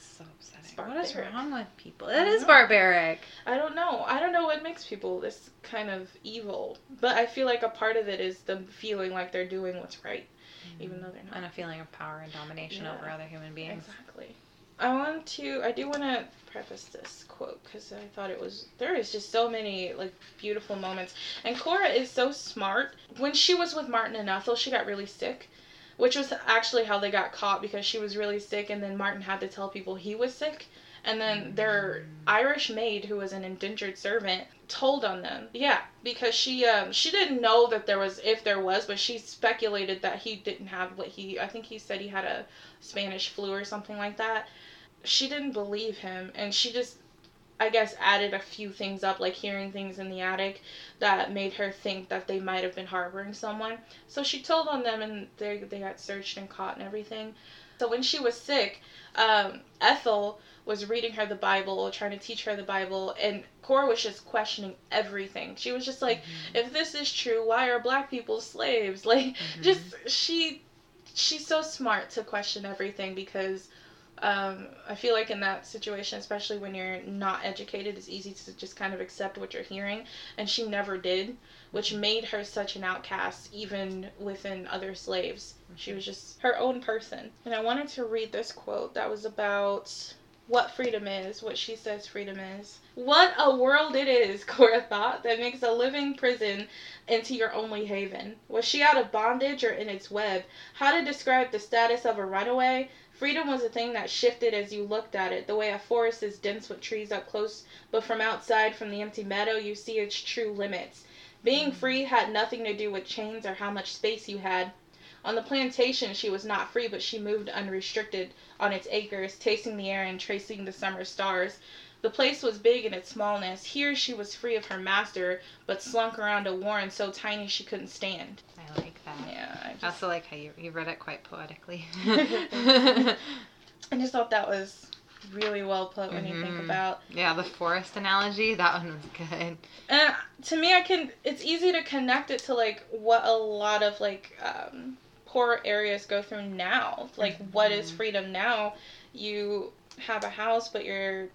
so upsetting. What is wrong with people? It is barbaric. I don't know. I don't know what makes people this kind of evil. But I feel like a part of it is them feeling like they're doing what's right, mm-hmm. even though they're not. And a feeling of power and domination yeah. over other human beings. Exactly. I want to. I do want to preface this quote because I thought it was. There is just so many like beautiful moments, and Cora is so smart. When she was with Martin and Ethel, she got really sick which was actually how they got caught because she was really sick and then Martin had to tell people he was sick. And then their Irish maid, who was an indentured servant, told on them. Yeah, because she um she didn't know that there was if there was, but she speculated that he didn't have what he I think he said he had a Spanish flu or something like that. She didn't believe him, and she just I guess, added a few things up, like hearing things in the attic that made her think that they might have been harboring someone. So she told on them, and they, they got searched and caught and everything. So when she was sick, um, Ethel was reading her the Bible, trying to teach her the Bible, and Cora was just questioning everything. She was just like, mm-hmm. if this is true, why are black people slaves? [LAUGHS] Like, mm-hmm. just she, she's so smart to question everything because. Um, I feel like in that situation, especially when you're not educated, it's easy to just kind of accept what you're hearing. And she never did, which mm-hmm. made her such an outcast, even within other slaves. She was just her own person. And I wanted to read this quote that was about what freedom is, what she says freedom is. What a world it is, [LAUGHS] Cora thought, that makes a living prison into your only haven. Was she out of bondage or in its web? How to describe the status of a runaway? Freedom was a thing that shifted as you looked at it, the way a forest is dense with trees up close, but from outside, from the empty meadow, you see its true limits. Being mm. free had nothing to do with chains or how much space you had. On the plantation she was not free, but she moved unrestricted on its acres, tasting the air and tracing the summer stars. The place was big in its smallness. Here she was free of her master, but slunk around a warren so tiny she couldn't stand. I like that. Yeah. I, just... I also like how you, you read it quite poetically. [LAUGHS] [LAUGHS] I just thought that was really well put when mm-hmm. you think mm-hmm. about. Yeah, the forest analogy, that one was good. And to me, I can. It's easy to connect it to like what a lot of like um, poor areas go through now. Like, mm-hmm. what is mm-hmm. freedom now? You have a house, but you're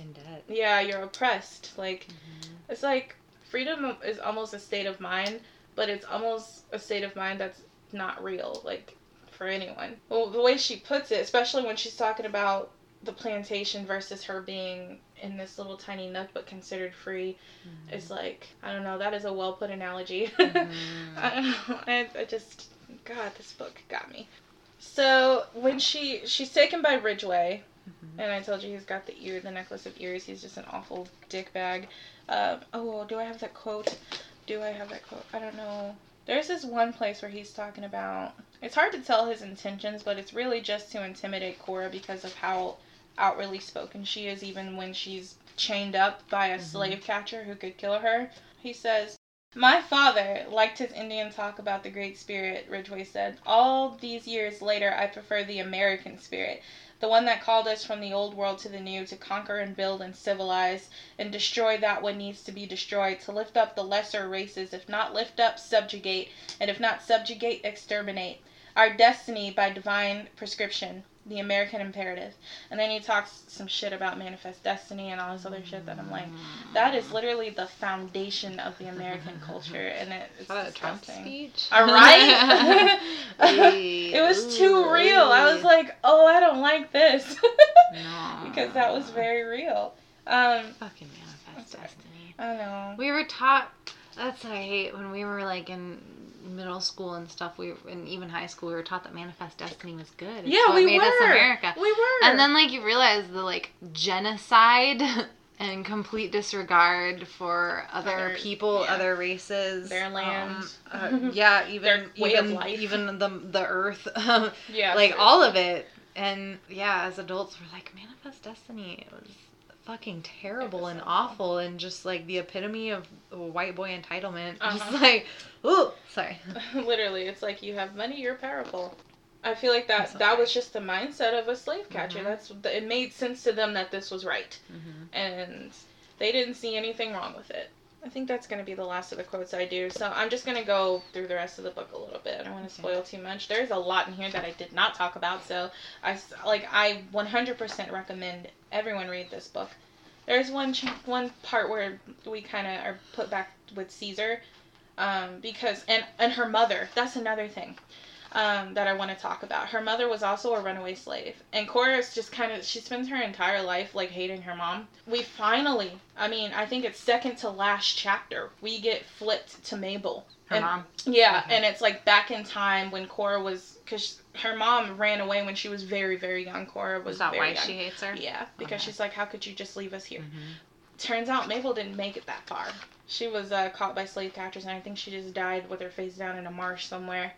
in debt. Yeah, you're oppressed. Like, mm-hmm. it's like freedom is almost a state of mind, but it's almost a state of mind that's not real. Like, for anyone. Well, the way she puts it, especially when she's talking about the plantation versus her being in this little tiny nook but considered free mm-hmm. is like I don't know that is a well put analogy. [LAUGHS] Mm-hmm. I, I, I just God, this book got me. So when she she's taken by Ridgeway, mm-hmm. and I told you he's got the ear, the necklace of ears. He's just an awful dick bag. Um, oh, do I have that quote? Do I have that quote? I don't know. There's this one place where he's talking about. It's hard to tell his intentions, but it's really just to intimidate Cora because of how outwardly spoken she is, even when she's chained up by a mm-hmm. slave catcher who could kill her. He says, my father liked his Indian talk about the Great Spirit, Ridgeway said. All these years later, I prefer the American spirit, the one that called us from the old world to the new, to conquer and build and civilize, and destroy that what needs to be destroyed, to lift up the lesser races, if not lift up, subjugate, and if not subjugate, exterminate. Our destiny by divine prescription the American imperative. And then he talks some shit about manifest destiny and all this other shit that I'm like, that is literally the foundation of the American [LAUGHS] culture, and it, it's a Trump speech. All right, [LAUGHS] [LAUGHS] it was too real. I was like, oh, I don't like this, no. because that was very real. Um, Fucking manifest destiny. I know. We were taught. That's what I hate when we were like in middle school and stuff, we and even high school, we were taught that manifest destiny was good. It's yeah, we made were. Us America. We were. And then like you realize the like genocide [LAUGHS] and complete disregard for other, other people, yeah. other races, their land. Um, uh, [LAUGHS] yeah, even even even the the earth. [LAUGHS] yeah, like all of it. And yeah, as adults, we're like manifest destiny. It was fucking terrible and awful and just like the epitome of white boy entitlement. [LAUGHS] Uh-huh. Just like, ooh, sorry. [LAUGHS] Literally, it's like you have money, you're powerful. I feel like that that was just the mindset of a slave catcher. Mm-hmm. That's it made sense to them that this was right, mm-hmm. and they didn't see anything wrong with it. I think that's going to be the last of the quotes I do. So I'm just going to go through the rest of the book a little bit. I don't want to spoil too much. There's a lot in here that I did not talk about. So I like I 100% recommend everyone read this book. There's one one part where we kind of are put back with Caesar um, because and and her mother. That's another thing um, that I want to talk about. Her mother was also a runaway slave, and Cora's just kind of she spends her entire life like hating her mom. We finally, I mean, I think it's second to last chapter, we get flipped to Mabel. Her and, mom. Yeah, and it's like back in time when Cora was because her mom ran away when she was very very young. Cora was. Is that why young. she hates her? Yeah, because okay. she's like, how could you just leave us here? Mm-hmm. Turns out Mabel didn't make it that far. She was uh, caught by slave catchers, and I think she just died with her face down in a marsh somewhere.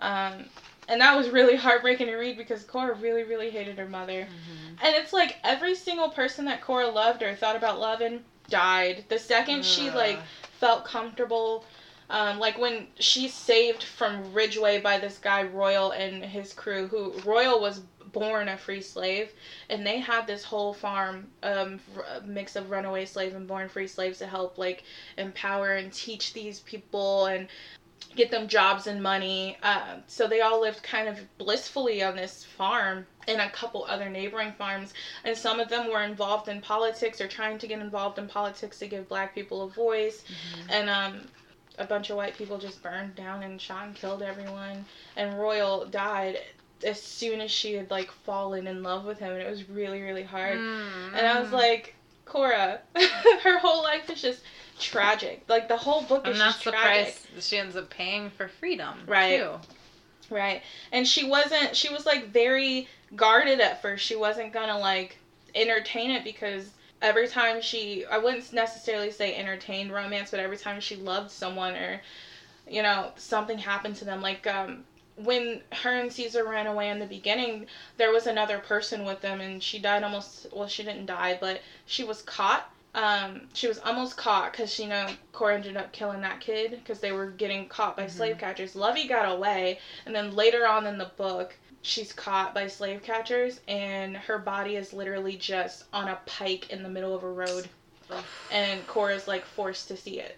Um, and that was really heartbreaking to read because Cora really, really hated her mother. Mm-hmm. And it's like every single person that Cora loved or thought about loving died. The second she like felt comfortable, um, like when she's saved from Ridgeway by this guy Royal and his crew, who Royal was born a free slave, and they had this whole farm, um, mix of runaway slave and born free slaves to help like empower and teach these people and get them jobs and money. Uh, so they all lived kind of blissfully on this farm and a couple other neighboring farms. And some of them were involved in politics or trying to get involved in politics to give black people a voice. Mm-hmm. And um, a bunch of white people just burned down and shot and killed everyone. And Royal died as soon as she had like fallen in love with him and it was really really hard mm-hmm. and i was like cora [LAUGHS] her whole life is just tragic. Like the whole book is that's the tragic. price she ends up paying for freedom. Right. Too. Right. And she wasn't. She was like very guarded at first. She wasn't gonna like entertain it because every time she, I wouldn't necessarily say entertained romance, but every time she loved someone or, you know, something happened to them, like um, when her and Caesar ran away in the beginning, there was another person with them, and she died almost. Well, she didn't die, but she was caught um, she was almost caught because you know Cora ended up killing that kid because they were getting caught by mm-hmm. slave catchers. Lovey got away, and then later on in the book, she's caught by slave catchers, and her body is literally just on a pike in the middle of a road, and Cora's like forced to see it.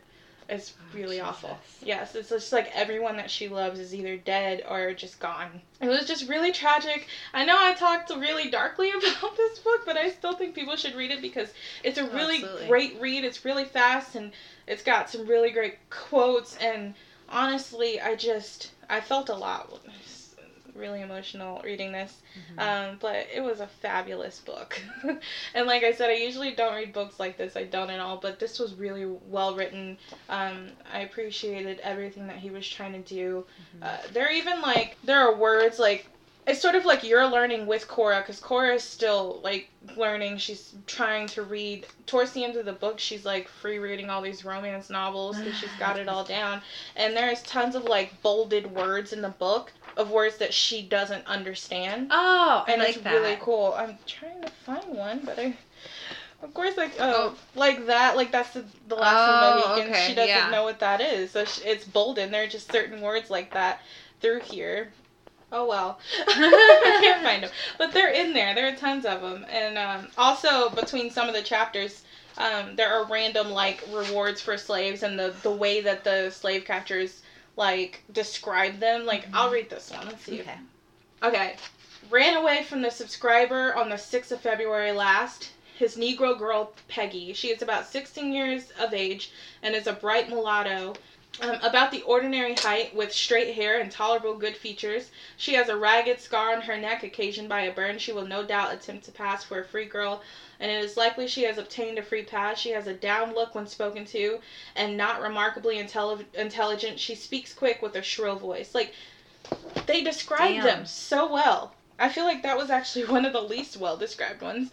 It's really oh, awful. Yes, it's just like everyone that she loves is either dead or just gone. It was just really tragic. I know I talked really darkly [LAUGHS] about this book, but I still think people should read it because it's a really Absolutely. great read. It's really fast and it's got some really great quotes and honestly, I just I felt a lot really emotional reading this. Mm-hmm. Um, but it was a fabulous book. [LAUGHS] and like I said, I usually don't read books like this. I don't at all. But this was really well written. Um, I appreciated everything that he was trying to do. Mm-hmm. Uh, there are even like there are words like it's sort of like you're learning with Cora because Cora is still like learning. She's trying to read. Towards the end of the book, she's like free reading all these romance novels because she's got it all [LAUGHS] down. And there's tons of like bolded words in the book of words that she doesn't understand. Oh, and I like it's that. really cool. I'm trying to find one, but I. Of course, like oh, oh. like that, like that's the, the last oh, of Mohican. Okay. She doesn't yeah. know what that is, so she, it's bolden. There are just certain words like that through here. Oh well, [LAUGHS] I can't find them, but they're in there. There are tons of them, and um, also between some of the chapters, um, there are random like rewards for slaves, and the the way that the slave catchers like describe them. Like mm-hmm. I'll read this one. Let's see. Okay. Okay. Ran away from the subscriber on the 6th of February last. His Negro girl, Peggy. She is about 16 years of age and is a bright mulatto. Um, about the ordinary height, with straight hair and tolerable good features. She has a ragged scar on her neck occasioned by a burn. She will no doubt attempt to pass for a free girl and it is likely she has obtained a free pass. She has a down look when spoken to, and not remarkably intelli- intelligent. She speaks quick with a shrill voice. Like, they described Damn. them so well. I feel like that was actually [LAUGHS] one of the least well described ones.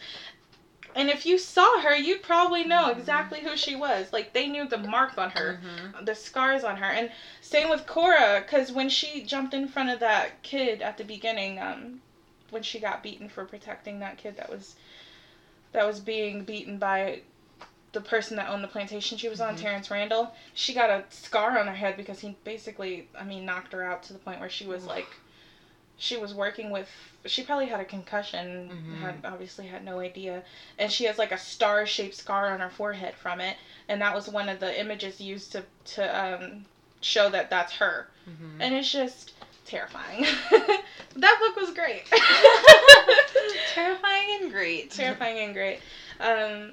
And if you saw her, you'd probably know mm-hmm. exactly who she was. Like they knew the mark on her, mm-hmm. the scars on her, and same with Cora, because when she jumped in front of that kid at the beginning, um, when she got beaten for protecting that kid that was that was being beaten by the person that owned the plantation she was on, mm-hmm. Terrence Randall, she got a scar on her head because he basically, I mean, knocked her out to the point where she was like, she was working with, she probably had a concussion, mm-hmm. had obviously had no idea, and she has like a star shaped scar on her forehead from it, and that was one of the images used to to um, show that that's her, mm-hmm. and it's just terrifying. [LAUGHS] that book was great. [LAUGHS] terrifying and great. Terrifying and great. Um,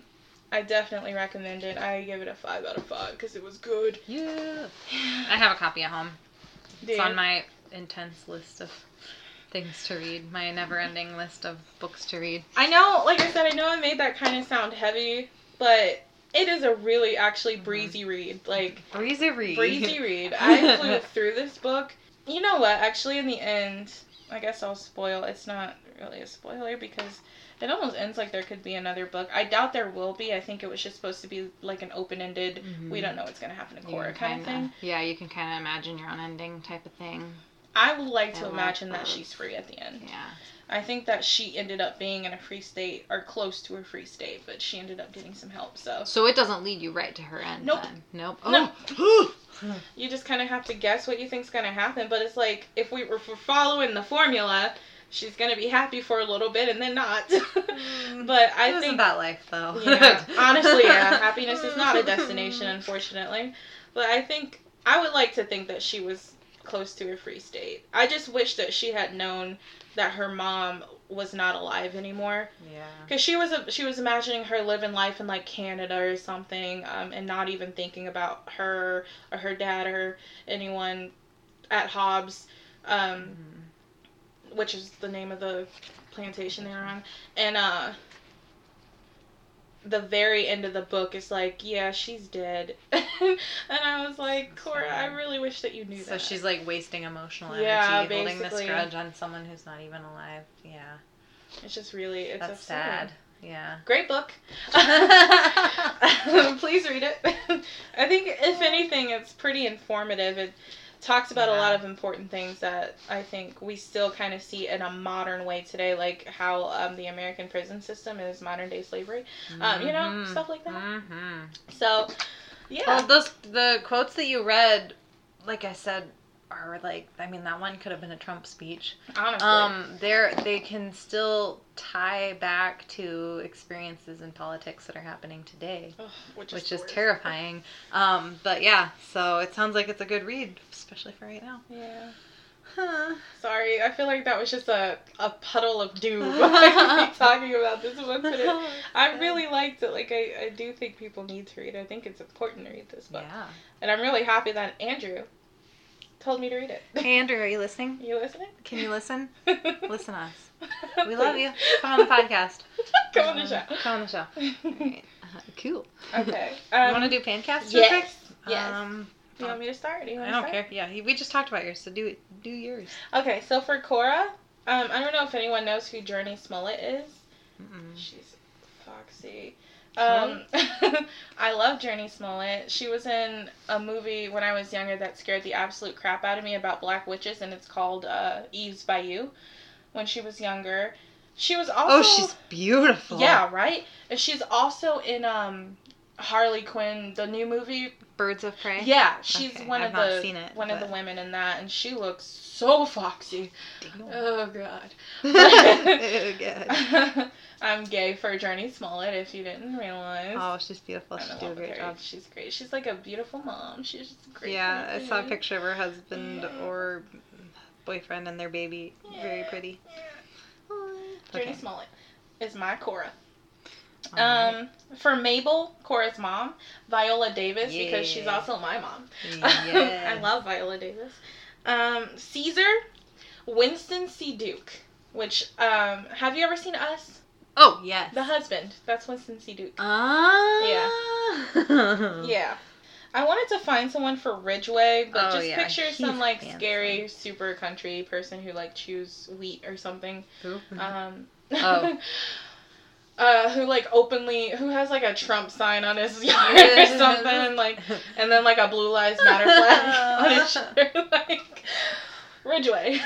I definitely recommend it. I give it a five out of five because it was good. Yeah. [SIGHS] I have a copy at home. Dude. It's on my intense list of things to read. My never-ending list of books to read. I know, like I said, I know I made that kind of sound heavy, but it is a really actually breezy read. Like breezy read. Breezy read. [LAUGHS] I flew through this book you know what? Actually, in the end, I guess I'll spoil. It's not really a spoiler because it almost ends like there could be another book. I doubt there will be. I think it was just supposed to be like an open ended, mm-hmm. we don't know what's going to happen to Cora kind of thing. Yeah, you can kind of imagine your own ending type of thing. I would like to imagine that she's free at the end. Yeah. I think that she ended up being in a free state or close to a free state, but she ended up getting some help. So. So it doesn't lead you right to her end. Nope. Then. Nope. Oh. [GASPS] [GASPS] [GASPS] No. You just kind of have to guess what you think's gonna happen, but it's like if we were following the formula, she's gonna be happy for a little bit and then not. [LAUGHS] Mm, but I think that life though? yeah, [LAUGHS] honestly, yeah, happiness is not a destination, [LAUGHS] unfortunately. But I think I would like to think that she was close to a free state. I just wish that she had known that her mom was not alive anymore Yeah. because she was a, she was imagining her living life in like Canada or something um, and not even thinking about her or her dad or anyone at Hobbs um, Mhm. which is the name of the plantation they were on. And uh the very end of the book is like, yeah, she's dead. [LAUGHS] and I was like, Cora, I really wish that you knew So that. So she's like wasting emotional energy Yeah, holding this grudge on someone who's not even alive. Yeah. it's just really it's That's upsetting. sad. Yeah. Great book. [LAUGHS] [LAUGHS] Please read it. I think if anything it's pretty informative. It talks about a lot of important things that I think we still kind of see in a modern way today, like how um, the American prison system is modern day slavery. Um, you know, Mhm. stuff like that. Mhm. So, yeah. Well, those the quotes that you read, like I said, are like I mean that one could have been a Trump speech. honestly. Um, they're they can still tie back to experiences in politics that are happening today, which is, which is worse. terrifying. Um, but yeah, so it sounds like it's a good read, especially for right now. Yeah. Huh. Sorry, I feel like that was just a, a puddle of doom [LAUGHS] [LAUGHS] talking about this one today. [LAUGHS] I really liked it. Like, I, I do think people need to read. I think it's important to read this book. Yeah. And I'm really happy that Andrew told me to read it. Hey Andrew, are you listening? [LAUGHS] You listening? Can you listen? [LAUGHS] Listen to us. We love you. Come on the podcast. [LAUGHS] Come on the show. Come on the show. Uh, cool. okay. you Um, want to do pancast real quick? yes. Yes. Um, you want me to start? Do you want I don't start? care. Yeah, we just talked about yours, so do it. Do yours. Okay, so for Cora, um, I don't know if anyone knows who Jurnee Smollett is. Mm-mm. She's foxy. Um, [LAUGHS] I love Jurnee Smollett. She was in a movie when I was younger that scared the absolute crap out of me about black witches, and it's called uh, Eve's Bayou. When she was younger, she was also Oh, she's beautiful. yeah right. And she's also in um Harley Quinn, the new movie. Birds of Prey. Yeah, she's Okay, one I've of the it, one of the women in that, and she looks so foxy. Damn. Oh god. [LAUGHS] Oh, God. [LAUGHS] I'm gay for Jurnee Smollett, if you didn't realize. Oh, she's beautiful. She in a great her. job. She's great. She's like a beautiful mom. She's just great. Yeah, I saw a picture of her husband Yeah. or boyfriend and their baby. Very pretty. yeah. Jurnee Okay. Smollett is my Cora. Alright. Um, for Mabel, Cora's mom, Viola Davis, because she's also my mom. Yeah. [LAUGHS] I love Viola Davis. Um, Caesar, Winston C. Duke. Which, um, have you ever seen Us? Oh yes. The husband. That's Winston C. Duke. Ah. Yeah. Yeah. I wanted to find someone for Ridgeway, but Oh, just yeah, picture some like handsome. scary, super country person who like chews wheat or something. Um, Oh. [LAUGHS] uh, who like openly who has like a Trump sign on his [LAUGHS] yard [LAUGHS] or something like, and then like a Blue Lives Matter flag on his shirt, like Ridgeway.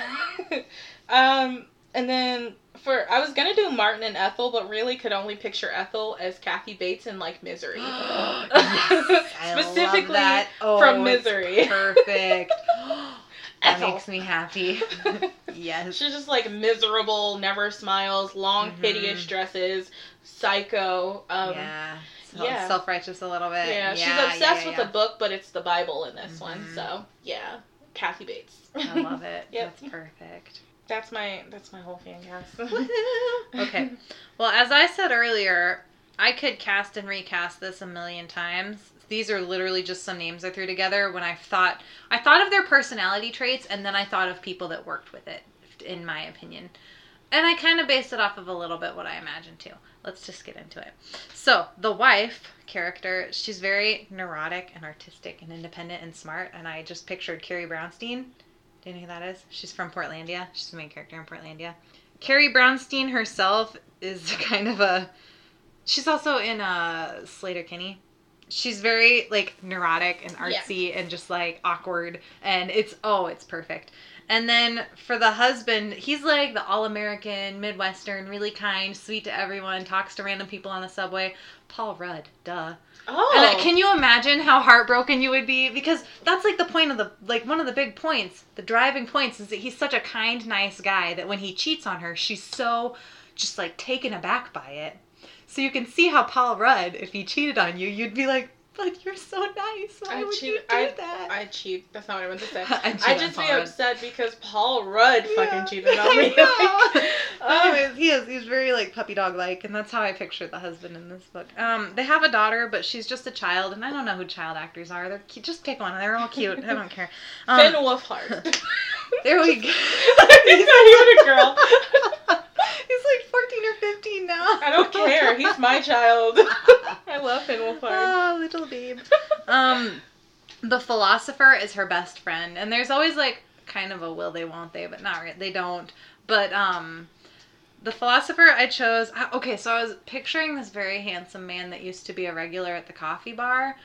um, and then for I was gonna do Martin and Ethel, but really could only picture Ethel as Kathy Bates in like Misery. [GASPS] Yes, [LAUGHS] Specifically. Oh, from Misery. [LAUGHS] Perfect. [GASPS] that Ethel. makes me happy. [LAUGHS] yes. She's just like miserable, never smiles, long, Mhm. hideous dresses, psycho. Um, yeah. yeah. Self righteous a little bit. Yeah, she's obsessed yeah, with yeah. the book, but it's the Bible in this one. Mhm. So yeah, Kathy Bates. I love it. Yep. That's perfect. That's my that's my whole fan cast. [LAUGHS] okay. Well, as I said earlier, I could cast and recast this a million times. These are literally just some names I threw together when I thought I thought of their personality traits and then I thought of people that worked with it, in my opinion. And I kind of based it off of a little bit what I imagined too. Let's just get into it. So, the wife character, she's very neurotic and artistic and independent and smart. And I just pictured Carrie Brownstein. Do you know who that is? She's from Portlandia. She's the main character in Portlandia. Carrie Brownstein herself is [LAUGHS] kind of a. She's also in uh, Sleater-Kinney. She's very like neurotic and artsy and just like awkward, and it's oh, it's perfect. And then for the husband, he's like the all American, Midwestern, really kind, sweet to everyone, talks to random people on the subway. Paul Rudd, duh. Oh. And uh, can you imagine how heartbroken you would be? Because that's like the point of the like one of the big points, the driving points is that he's such a kind, nice guy that when he cheats on her, she's so just like taken aback by it. So you can see how Paul Rudd, if he cheated on you, you'd be like, but you're so nice. Why I would cheat. you do I, that? I cheat. That's not what I meant to say. [LAUGHS] I I just be Rudd. upset because Paul Rudd Yeah. fucking cheated on [LAUGHS] me. [LAUGHS] Oh. Anyways, he is. He's very like puppy dog like, and that's how I picture the husband in this book. Um, they have a daughter, but she's just a child, and I don't know who child actors are. They're cute. Just pick one. They're all cute. I don't care. Um, Finn Wolfhard. There we go. [LAUGHS] He's not even a girl. [LAUGHS] He's like fourteen or fifteen now. I don't care. He's my child. [LAUGHS] I love Finn Wolfhard. Oh, little babe. Um, the philosopher is her best friend, and there's always like kind of a will they, won't they, but not re- they don't. But um, the philosopher I chose. Okay, so I was picturing this very handsome man that used to be a regular at the coffee bar.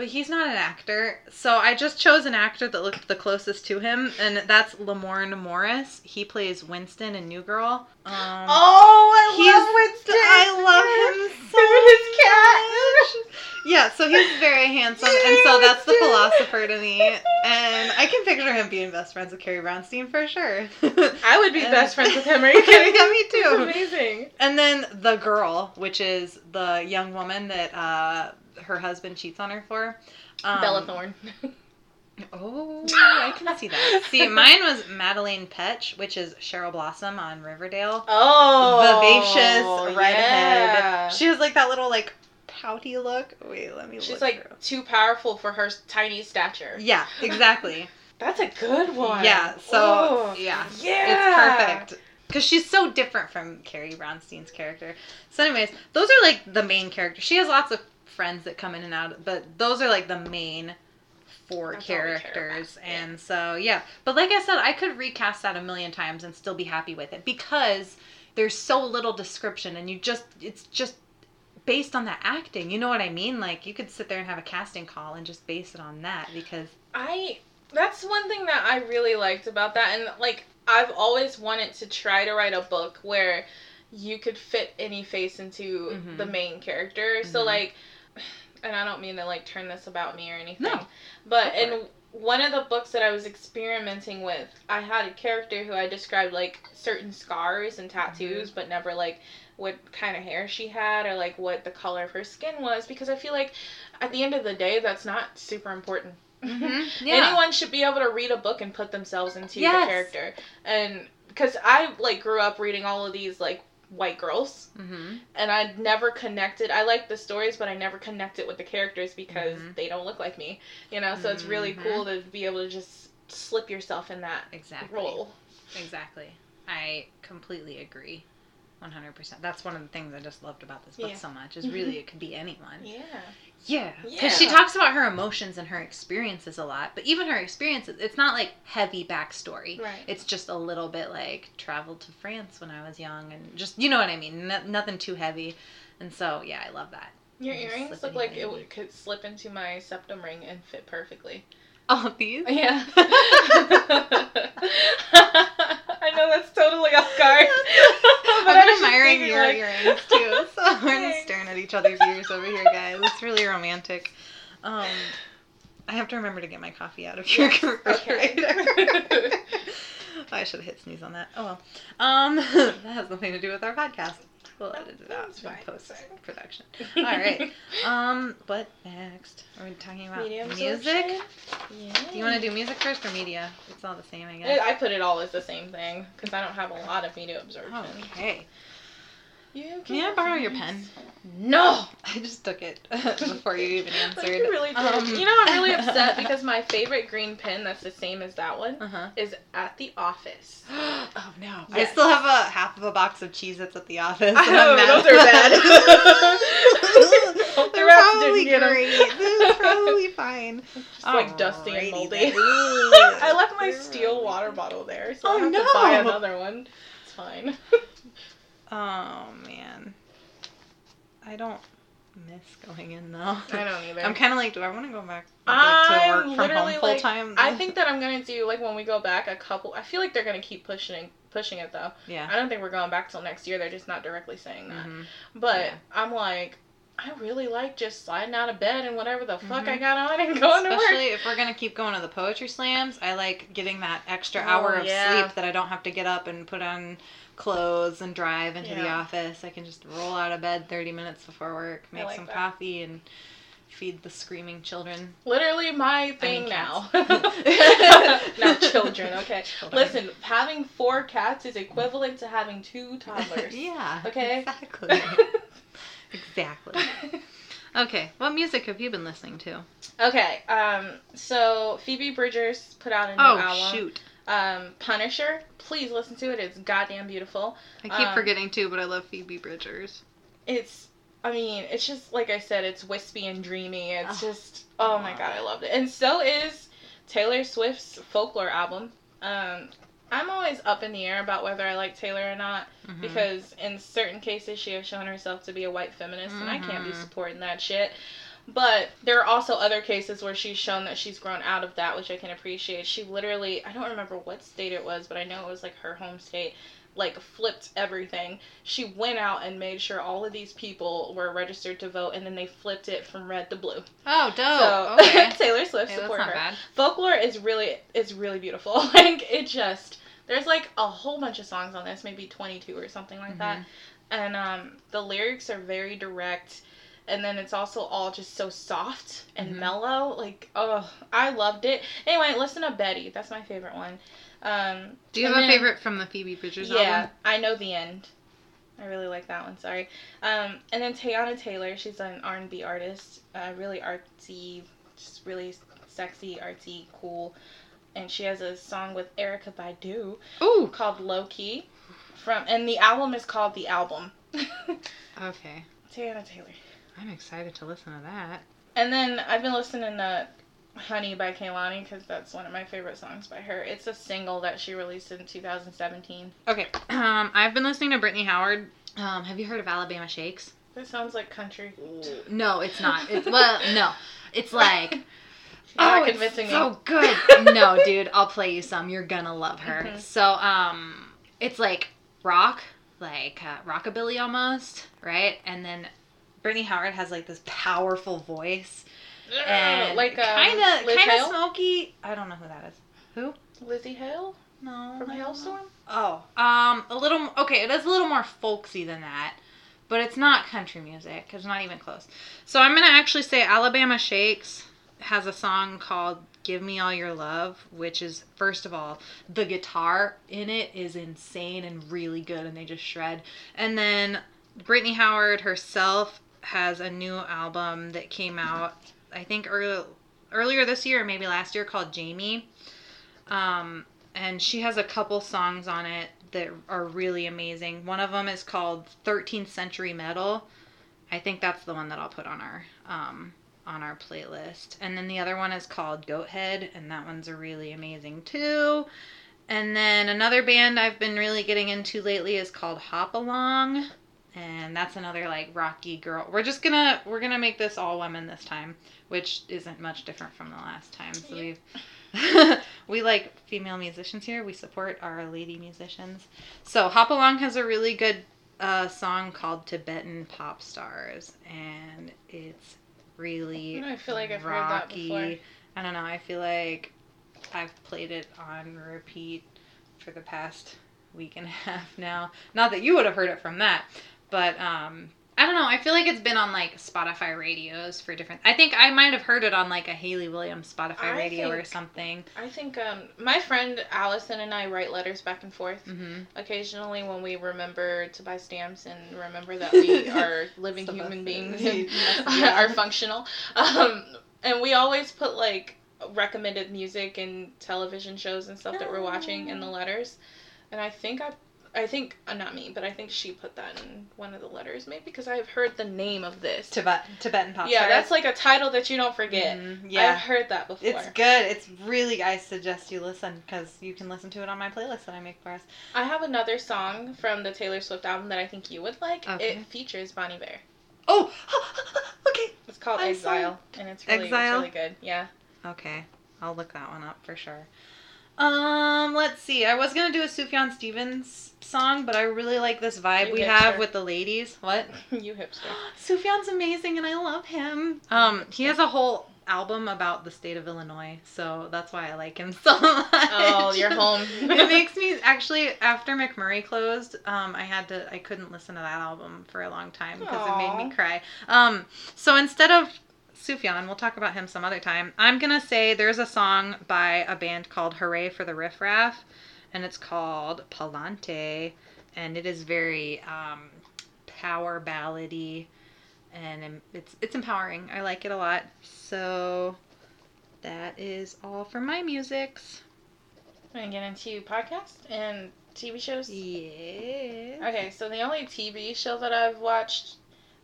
But he's not an actor, so I just chose an actor that looked the closest to him, and that's Lamorne Morris. He plays Winston in New Girl. Um, oh, I love Winston. I love him [LAUGHS] so his cat. much. Yeah, so he's very handsome, and so that's the philosopher to me. And I can picture him being best friends with Carrie Brownstein for sure. [LAUGHS] I would be And- best friends with him. Are [LAUGHS] you kidding? yeah, me too. He's amazing. And then the girl, which is the young woman that uh, her husband cheats on her for. Um, Bella Thorne. Oh, I can see that. [LAUGHS] See, mine was Madelaine Petsch, which is Cheryl Blossom on Riverdale. Oh, Vivacious redhead. yeah. She has like that little like pouty look. Wait, let me She's look like up. too powerful for her tiny stature. Yeah, exactly. [LAUGHS] That's a good one. yeah, so Oh, yeah. yeah. It's perfect. Because she's so different from Carrie Brownstein's character. So, anyways, those are like the main characters. She has lots of friends that come in and out, but those are like the main four That's all we care characters. about, yeah. And so, yeah. But like I said, I could recast that a million times and still be happy with it because there's so little description and you just, it's just based on the acting. You know what I mean? Like, you could sit there and have a casting call and just base it on that because. I that's one thing that I really liked about that and like I've always wanted to try to write a book where you could fit any face into Mhm. the main character. So Mhm. like and I don't mean to like turn this about me or anything. No. But in one of the books that I was experimenting with, I had a character who I described like certain scars and tattoos, Mm-hmm. but never like what kind of hair she had or like what the color of her skin was because I feel like at the end of the day that's not super important. Mm-hmm. [LAUGHS] Anyone should be able to read a book and put themselves into Yes. the character. And because I like grew up reading all of these like white girls Mm-hmm. and I never connected. I like the stories, but I never connected with the characters because Mhm. they don't look like me. You know, so it's really Mhm. cool to be able to just slip yourself in that Exactly. role. Exactly. I completely agree. 100%. That's one of the things I just loved about this book Yeah. so much is really it could be anyone. Yeah. Yeah. Because she talks about her emotions and her experiences a lot. But even her experiences, it's not like heavy backstory. Right. It's just a little bit like traveled to France when I was young and just, you know what I mean? No, nothing too heavy. And so, yeah, I love that. Your earrings look like it could slip into my septum ring and fit perfectly. All these? [LAUGHS] Yeah. [LAUGHS] I know that's totally off guard. [LAUGHS] But I'm admiring your like, earrings too. So we're just staring at each other's ears over here, guys. It's really romantic. Um, I have to remember to get my coffee out of your refrigerator. I should have hit sneeze on that. Oh well. Um, that has nothing to do with our podcast. We'll edit it out in post production. [LAUGHS] All right. Um, what next? Are we talking about music? Yeah. Do you want to do music first or media? It's all the same, I guess. I put it all as the same thing because I don't have a lot of media absorption. Okay. You May I borrow your pen? No. I just took it [LAUGHS] before you even [LAUGHS] answered. You really. Um, you know, I'm really upset [LAUGHS] because my favorite green pen that's the same as that one Uh huh. is at the office. [GASPS] oh no! I still have a half of a box of Cheez-Its at the office. I and know, I'm mad those are bad. They're probably didn't get 'em. great. They're probably fine. Just like dusty and moldy. I left my They're steel really- water bottle there, so Oh, I have no. to buy another one. It's fine. Oh man. I don't. miss going in though. I don't [LAUGHS] either. I'm kind of like, do I want to go back like, to work from literally, home full like, time? I think that I'm gonna do like when we go back a couple. I feel like they're gonna keep pushing pushing it though. yeah. I don't think we're going back till next year. They're just not directly saying that. Mhm. But Yeah. I'm like, I really like just sliding out of bed and whatever the fuck I Mhm. got on and going to work. Especially if we're gonna keep going to the poetry slams, I like getting that extra Oh, hour of yeah. sleep that I don't have to get up and put on clothes and drive into the office. I can just roll out of bed 30 minutes before work, make like some that. coffee, and feed the screaming children. Literally my thing mean, now. [LAUGHS] [LAUGHS] now children, okay. [LAUGHS] Children. Listen, having four cats is equivalent to having two toddlers. yeah. Okay. Exactly. Exactly. [LAUGHS] Okay, what music have you been listening to? okay, um, so Phoebe Bridgers put out a new Oh album. shoot! Um, Punisher. Please listen to it. It's goddamn beautiful. I keep Um, forgetting too, but I love Phoebe Bridgers. It's I mean, it's just like I said, it's wispy and dreamy. It's Oh, just oh my god, I loved it. And so is Taylor Swift's folklore album. Um I'm always up in the air about whether I like Taylor or not Mhm. because in certain cases she has shown herself to be a white feminist and I can't be Mhm. supporting that shit. But there are also other cases where she's shown that she's grown out of that, which I can appreciate. She literally, I don't remember what state it was, but I know it was like her home state, like flipped everything. She went out and made sure all of these people were registered to vote, and then they flipped it from red to blue. oh, dope. so okay. [LAUGHS] Taylor Swift Hey, support her. bad. Folklore is really, it's really beautiful. [LAUGHS] like it just, there's like a whole bunch of songs on this, maybe 22 or something like that Mhm. and um, the lyrics are very direct and then it's also all just so soft and Mhm. mellow like oh i loved it anyway listen to betty that's my favorite one um, Do you and have a favorite from the Phoebe Bridgers yeah album? Yeah, I know the end i really like that one sorry um, and then teyana taylor she's an r&b artist uh, really artsy just really sexy artsy cool and she has a song with erykah badu Ooh. called low key from and the album is called the album [LAUGHS] Okay. Teyana Taylor. I'm excited to listen to that. And then I've been listening to Honey by Kehlani because that's one of my favorite songs by her. It's a single that she released in 2017. Okay. [CLEARS THROAT] Um, I've been listening to Brittany Howard. Um, have you heard of Alabama Shakes? That sounds like country. No, it's not. It's well, no. It's like [LAUGHS] Not oh, it's convincing me. so good. [LAUGHS] no, dude, I'll play you some. You're gonna love her. Mhm. So, um, it's like rock, like uh, rockabilly almost, right? And then Brittany Howard has like this powerful voice and like kind of kind of smoky. I don't know who that is. Who? Lzzy Hale No. from. Halestorm. Oh, um, a little. Okay, it is a little more folksy than that, but it's not country music. It's not even close. So I'm gonna actually say Alabama Shakes has a song called "Give Me All Your Love," which is first of all the guitar in it is insane and really good, and they just shred. And then Brittany Howard herself has a new album that came out, I think early, earlier this year, maybe last year, called Jaime. Um, and she has a couple songs on it that are really amazing. One of them is called 13th Century Metal. I think that's the one that I'll put on our um, on our playlist. And then the other one is called Goathead, and that one's a really amazing too. And then another band I've been really getting into lately is called Hop Along, and that's another like rocky girl. We're just gonna we're gonna make this all women this time, which isn't much different from the last time. So we've [LAUGHS] we like female musicians here. We support our lady musicians. So Hop Along has a really good uh, song called Tibetan Pop Stars, and it's really I feel like I've heard that before. I don't know. I feel like I've played it on repeat for the past week and a half now. Not that you would have heard it from that, but um, I don't know. I feel like it's been on like Spotify radios for different. I think I might have heard it on like a Hayley Williams Spotify I radio or something. I think um, my friend Allison and I write letters back and forth. hmm Occasionally, when we remember to buy stamps and remember that we [LAUGHS] are living Some human beings [LAUGHS] and Yeah. [LAUGHS] are functional, um, and we always put like recommended music and television shows and stuff that we're watching in the letters. And I think I, I think uh, not me, but I think she put that in one of the letters, maybe because I've heard the name of this. Tibet Tibetan Pop yeah, that's like a title that you don't forget. Mhm, I've heard that before. It's good. It's really. I suggest you listen because you can listen to it on my playlist that I make for us. I have another song from the Taylor Swift album that I think you would like. Okay. It features Bon Iver. Oh, [LAUGHS] okay. It's called I'm Exile, and it's really, Exile? it's really good. Yeah. Okay, I'll look that one up for sure. Um, let's see. I was gonna do a Sufjan Stevens song, but I really like this vibe You we hipster. have with the ladies. What? [LAUGHS] you hipster. [GASPS] Sufjan's amazing, and I love him. Um, he has a whole album about the state of Illinois, so that's why I like him [LAUGHS] so much. Oh, you're home. [LAUGHS] it makes me actually after MacMurray closed, um, I had to I couldn't listen to that album for a long time because it made me cry. Um, so instead of Sufjan, we'll talk about him some other time. I'm gonna say there's a song by a band called Hurray for the Riff Raff, and it's called Palante, and it is very um, power ballady, and it's it's empowering. I like it a lot. So that is all for my musics. I'm gonna get into podcasts and TV shows. Yeah. Okay, so the only TV show that I've watched,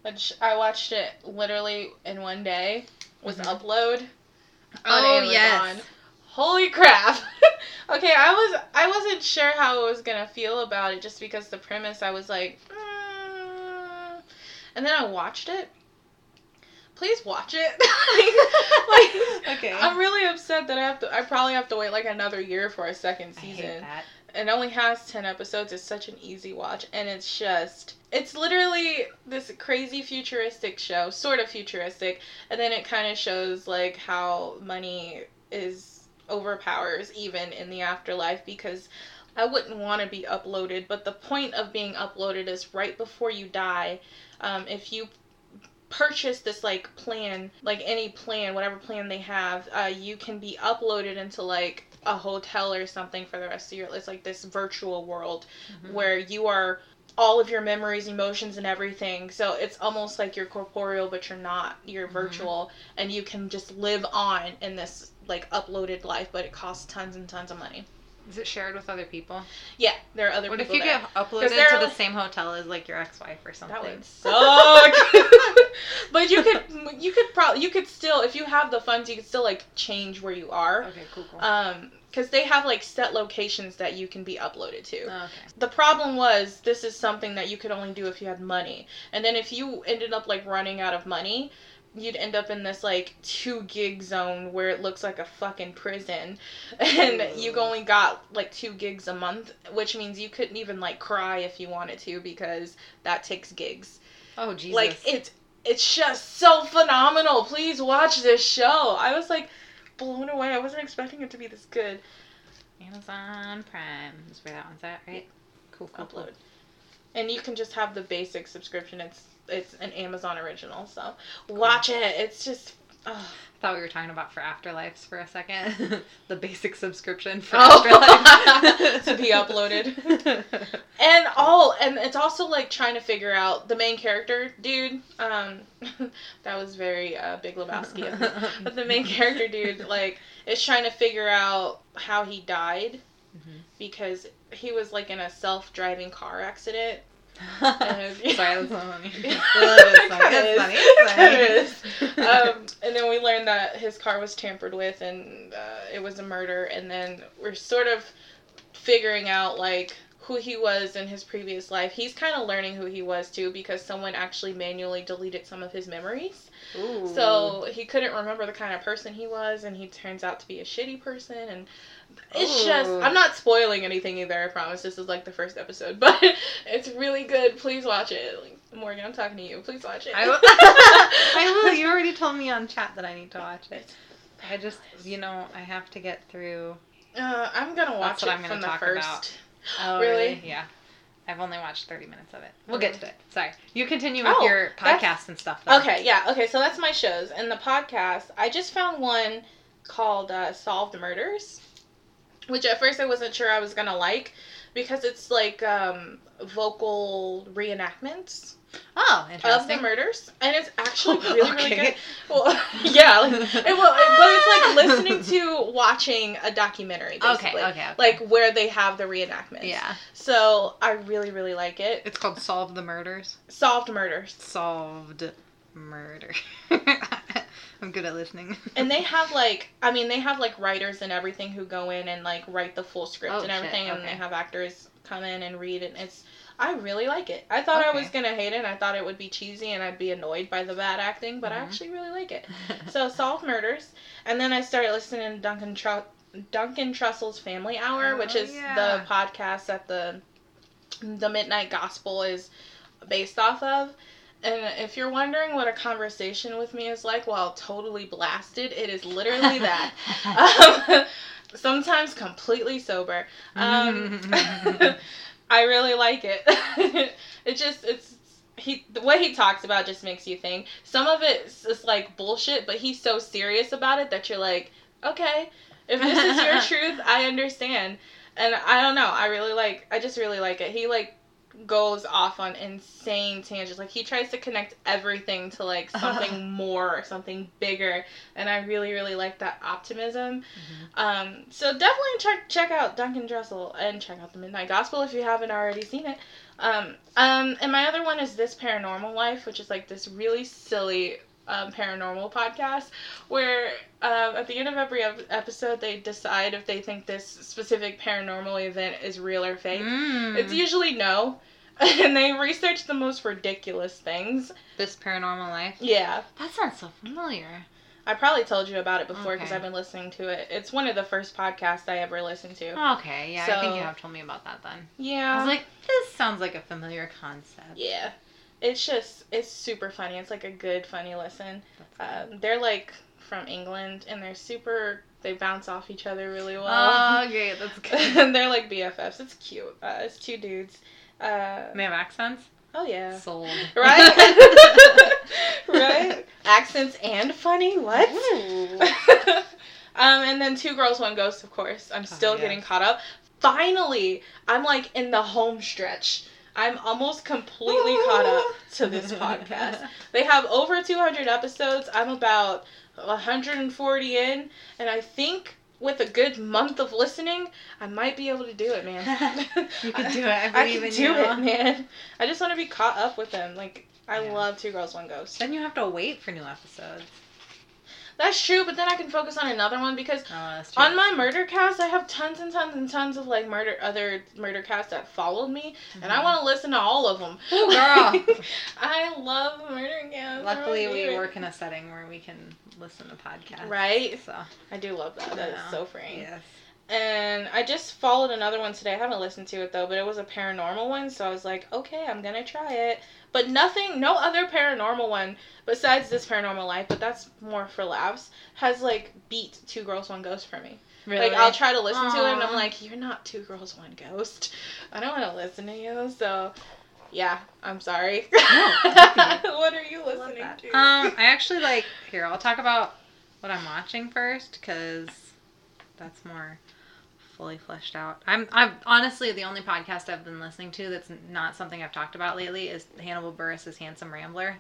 which I watched it literally in one day, was Mhm. Upload. on Oh Amazon. yes. Holy crap! [LAUGHS] okay, I was I wasn't sure how I was gonna feel about it just because the premise I was like, mm. and then I watched it. Please watch it. [LAUGHS] like, [LAUGHS] Okay. I'm really upset that I have to. I probably have to wait like another year for a second I season hate that. It only has 10 episodes. It's such an easy watch and it's just it's literally this crazy futuristic show sort of futuristic and then it kind of shows like how money is overpowers even in the afterlife because i wouldn't want to be uploaded but the point of being uploaded is right before you die. Um, if you purchase this like plan like any plan whatever plan they have uh, you can be uploaded into like a hotel or something for the rest of your it's like this virtual world Mhm. where you are all of your memories emotions and everything so it's almost like you're corporeal but you're not you're Mhm. virtual and you can just live on in this like uploaded life but it costs tons and tons of money Is it shared with other people? yeah there are other people. What if you there. get uploaded to the same hotel as like your ex-wife or something? That would suck. [LAUGHS] but you could you could probably you could still if you have the funds you could still like change where you are. Okay, cool, cool. Um because they have like set locations that you can be uploaded to. okay. The problem was this is something that you could only do if you had money. And then if you ended up like running out of money, you'd end up in this like two gig zone where it looks like a fucking prison. [LAUGHS] And you Ooh. only got like two gigs a month which means you couldn't even like cry if you wanted to because that takes gigs. Oh Jesus. like it's it's just so phenomenal. Please watch this show. I was like blown away. I wasn't expecting it to be this good. Amazon Prime. Is where that one's at, right? Cool, cool, cool. upload. And you can just have the basic subscription. It's it's an amazon original so watch it it's just oh. I thought we were talking about for afterlives for a second. [LAUGHS] the basic subscription for Oh. afterlife [LAUGHS] To be uploaded. [LAUGHS] and all and it's also like trying to figure out the main character dude um that was very uh, big lebowski of me. but the main character dude like is trying to figure out how he died Mhm. because he was like in a self-driving car accident Sorry, that's not funny. [LAUGHS] It's funny. It's funny. It's funny. [LAUGHS] Um, [LAUGHS] and then we learned that his car was tampered with and uh, it was a murder. And then we're sort of figuring out like who he was in his previous life. He's kind of learning who he was too because someone actually manually deleted some of his memories. Ooh. So he couldn't remember the kind of person he was, and he turns out to be a shitty person. And it's just, I'm not spoiling anything either, I promise. This is like the first episode, [LAUGHS] but it's really good. Please watch it. Like, Morgan, I'm talking to you. Please watch it. I will. [LAUGHS] I will. You already told me on chat that I need to watch it. I just, you know, I have to get through. Uh, I'm gonna watch it I'm gonna from the first. about. Oh, Really? Yeah. I've only watched 30 minutes of it. We'll Okay. get to it. Sorry. You continue with Oh, your podcast and stuff. Though. Okay, yeah, okay, so that's my shows. And the podcast, I just found one called uh, Solved Murders, which at first I wasn't sure I was gonna like because it's like um, vocal reenactments Oh, of the interesting. murders, and it's actually [LAUGHS] really, really Okay. good. Well, [LAUGHS] [LAUGHS] yeah, like, it, well, but it's like listening to watching a documentary, Okay, basically. okay, okay. Like where they have the reenactments. Yeah. So I really, really like it. It's called Solve the Murders. Solved Murders. Solved Murder. I'm good at listening. And they have like, I mean, they have like writers and everything who go in and like write the full script Oh, and shit, everything, and they have actors come in and read, and it's I really like it. I thought I was gonna hate it. and I thought it would be cheesy and I'd be annoyed by the bad acting, but I Mhm. actually really like it. [LAUGHS] So solve murders, and then I started listening to Duncan Tru- Duncan Trussell's Family Hour, which Oh, is yeah. the podcast that the the Midnight Gospel is based off of. And if you're wondering what a conversation with me is like while totally blasted, it is literally that. [LAUGHS] um, [LAUGHS] sometimes completely sober. Um, I really like it. [LAUGHS] it just it's he the way he talks about just makes you think. Some of it's just like bullshit, but he's so serious about it that you're like, okay, if this is your [LAUGHS] truth, I understand. And I don't know, I really like I just really like it. He like goes off on insane tangents. Like he tries to connect everything to like [LAUGHS] something more or something bigger, and I really really like that optimism. Um, so definitely check check out Duncan Trussell and check out the Midnight Gospel if you haven't already seen it. Um, um, and my other one is This Paranormal Life, which is like this really silly um, paranormal podcast where um, at the end of every episode they decide if they think this specific paranormal event is real or fake. Mm. It's usually no. [LAUGHS] And they research the most ridiculous things. this paranormal life. Yeah. That sounds so familiar. I probably told you about it before because Okay. I've been listening to it. It's one of the first podcasts I ever listened to. Okay, yeah, I think you have told me about that then. Yeah. I was like, this sounds like a familiar concept. yeah. It's just, it's super funny. It's like a good, funny listen. Um, they're like from England and they're super, they bounce off each other really well. Oh, okay, [LAUGHS] that's good. and they're like BFFs. It's cute. Uh, it's two dudes. Uh, They have accents? oh, yeah. Sold. [LAUGHS] Right? [LAUGHS] right? Accents and funny? What? Um, and then Two Girls, One Ghost, of course. I'm still yes. getting caught up. Finally, I'm like in the home stretch. I'm almost completely caught up to this [LAUGHS] podcast. They have over 200 episodes. I'm about 140 in, and I think with a good month of listening, I might be able to do it, man. [LAUGHS] You can do it. I [LAUGHS] I can do you. it, man. I just want to be caught up with them. Like I Yeah. love Two Girls, One Ghost. Then you have to wait for new episodes. That's true, but then I can focus on another one because Oh, on my murder cast, I have tons and tons and tons of like murder other murder casts that followed me, and I Mhm. want to listen to all of them. [LAUGHS] Ooh, girl. [LAUGHS] I love murder casts. Luckily, we work in a setting where we can listen to podcasts. Right? So, I do love that. That is so freeing. yes. And I just followed another one today. I haven't listened to it though, but it was a paranormal one, so I was like, okay, I'm gonna try it. But nothing, no other paranormal one besides this paranormal life, but that's more for laughs, has like beat Two Girls One Ghost for me. Really? Like I'll try to listen to it, and I'm like, you're not Two Girls One Ghost. [LAUGHS] I don't want to listen to you, so yeah, I'm sorry. [LAUGHS] what are you listening to? Um, I [LAUGHS] actually like. Here, I'll talk about what I'm watching first, because that's more fully fleshed out. I'm. I'm honestly the only podcast I've been listening to that's not something I've talked about lately is Hannibal Buress's Handsome Rambler,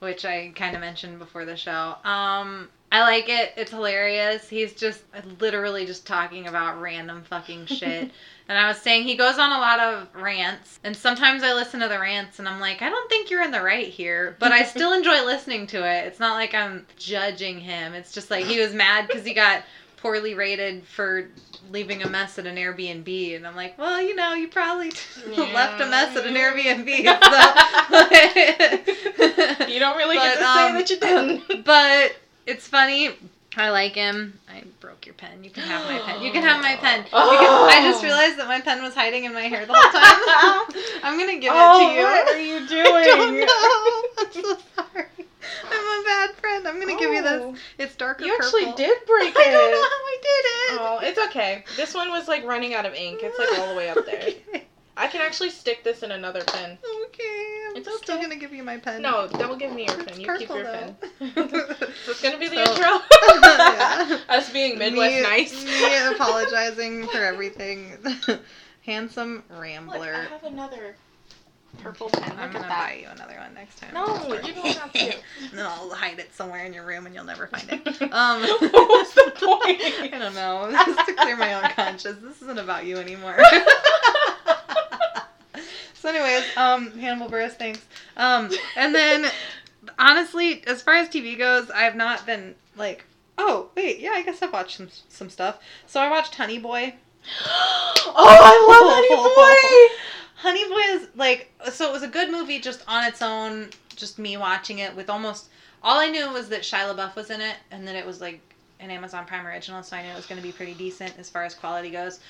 which I kind of mentioned before the show. Um, I like it. It's hilarious. He's just literally just talking about random fucking [LAUGHS] shit. And I was saying he goes on a lot of rants, and sometimes I listen to the rants and I'm like, I don't think you're in the right here, but I [LAUGHS] still enjoy listening to it. It's not like I'm judging him. It's just like he was mad because he got poorly rated for leaving a mess at an Airbnb, and I'm like, well, you know, you probably [LAUGHS] left a mess at an Airbnb. [LAUGHS] So. you don't really get But, to say um, that you didn't. [LAUGHS] but it's funny. I like him. I broke your pen. You can have my pen. You can have my pen. Can, I just Oh. realized that my pen was hiding in my hair the whole time. I'm gonna give oh, it to you. what are you doing? I don't know. I'm so sorry. I'm a bad friend. I'm gonna give you this. Oh, It's darker You actually purple. did break it. I don't know how I did it. Oh, it's okay. This one was like running out of ink. It's like all the way up [LAUGHS] there. Okay. I can actually stick this in another pen. Okay. I'm It's still okay. gonna give you my pen. No, don't give me your It's pen. You keep your though. pen. [LAUGHS] it's gonna be the So- intro. Yeah. [LAUGHS] Us being Midwest me, nice. me apologizing for everything. Handsome Look, Rambler. I have another purple pen. Look I'm gonna buy you another one next time. No, you don't have to. [LAUGHS] No, I'll hide it somewhere in your room and you'll never find it. [LAUGHS] Um, [LAUGHS] What's the point? I don't know. Just to clear my own conscience. This isn't about you anymore. so, anyways, um, Hannibal Buress, thanks. Um, and then, honestly, as far as TV goes, I have not been like, oh wait, yeah, I guess I've watched some some stuff. So I watched Honey Boy. [GASPS] oh, I love Honey Boy. Honey Boy is like so it was a good movie just on its own, just me watching it with almost all I knew was that Shia LaBeouf was in it and that it was like an Amazon Prime original, so I knew it was going to be pretty decent as far as quality goes.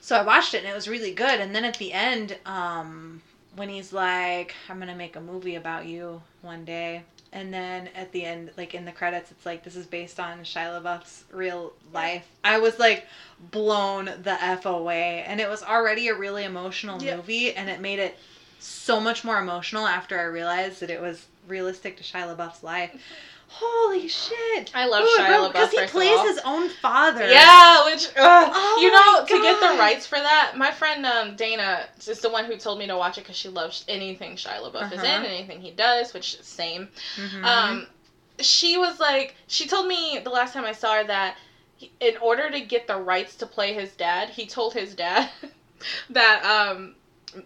So I watched it and it was really good. And then at the end, um, when he's like, "I'm gonna make a movie about you one day," and then at the end, like in the credits, it's like this is based on Shia LaBeouf's real life. I was like blown the f away, and it was already a really emotional movie, and it made it so much more emotional after I realized that it was realistic to Shia LaBeouf's life. [LAUGHS] Holy shit! I love Ooh, Shia LaBeouf. he plays his own father. Yeah, which uh, Oh you know to get the rights for that, my friend um, Dana is the one who told me to watch it because she loves anything Shia LaBeouf is in, Uh-huh. anything he does, which is same. Mhm. Um, she was like, she told me the last time I saw her that in order to get the rights to play his dad, he told his dad [LAUGHS] that um.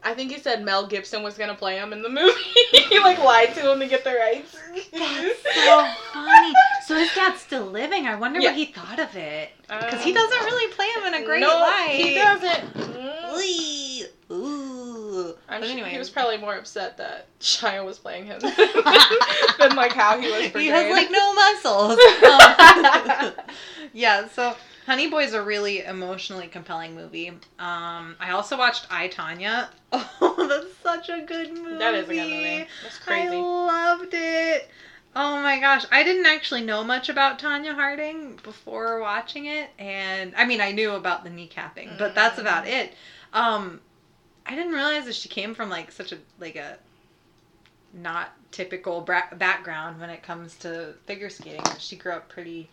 I think he said Mel Gibson was gonna play him in the movie. [LAUGHS] he like lied to him to get the rights. That's so funny. So his dad's still living. I wonder Yeah. what he thought of it. Because Um, he doesn't really play him in a great no, light. He doesn't. Mm. Ooh. I'm but anyway, he was probably more upset that [LAUGHS] Shia was playing him [LAUGHS] than like how he was portrayed. He has like no muscles. Um, yeah, so Honey Boy is a really emotionally compelling movie. Um, I also watched I Tonya. [LAUGHS] Oh, that's such a good movie. that is a good movie. That's crazy. I loved it. Oh my gosh, I didn't actually know much about Tonya Harding before watching it, and I mean I knew about the kneecapping, but that's Mm. about it. Um, I didn't realize that she came from like such a like a not typical bra- background when it comes to figure skating. She grew up pretty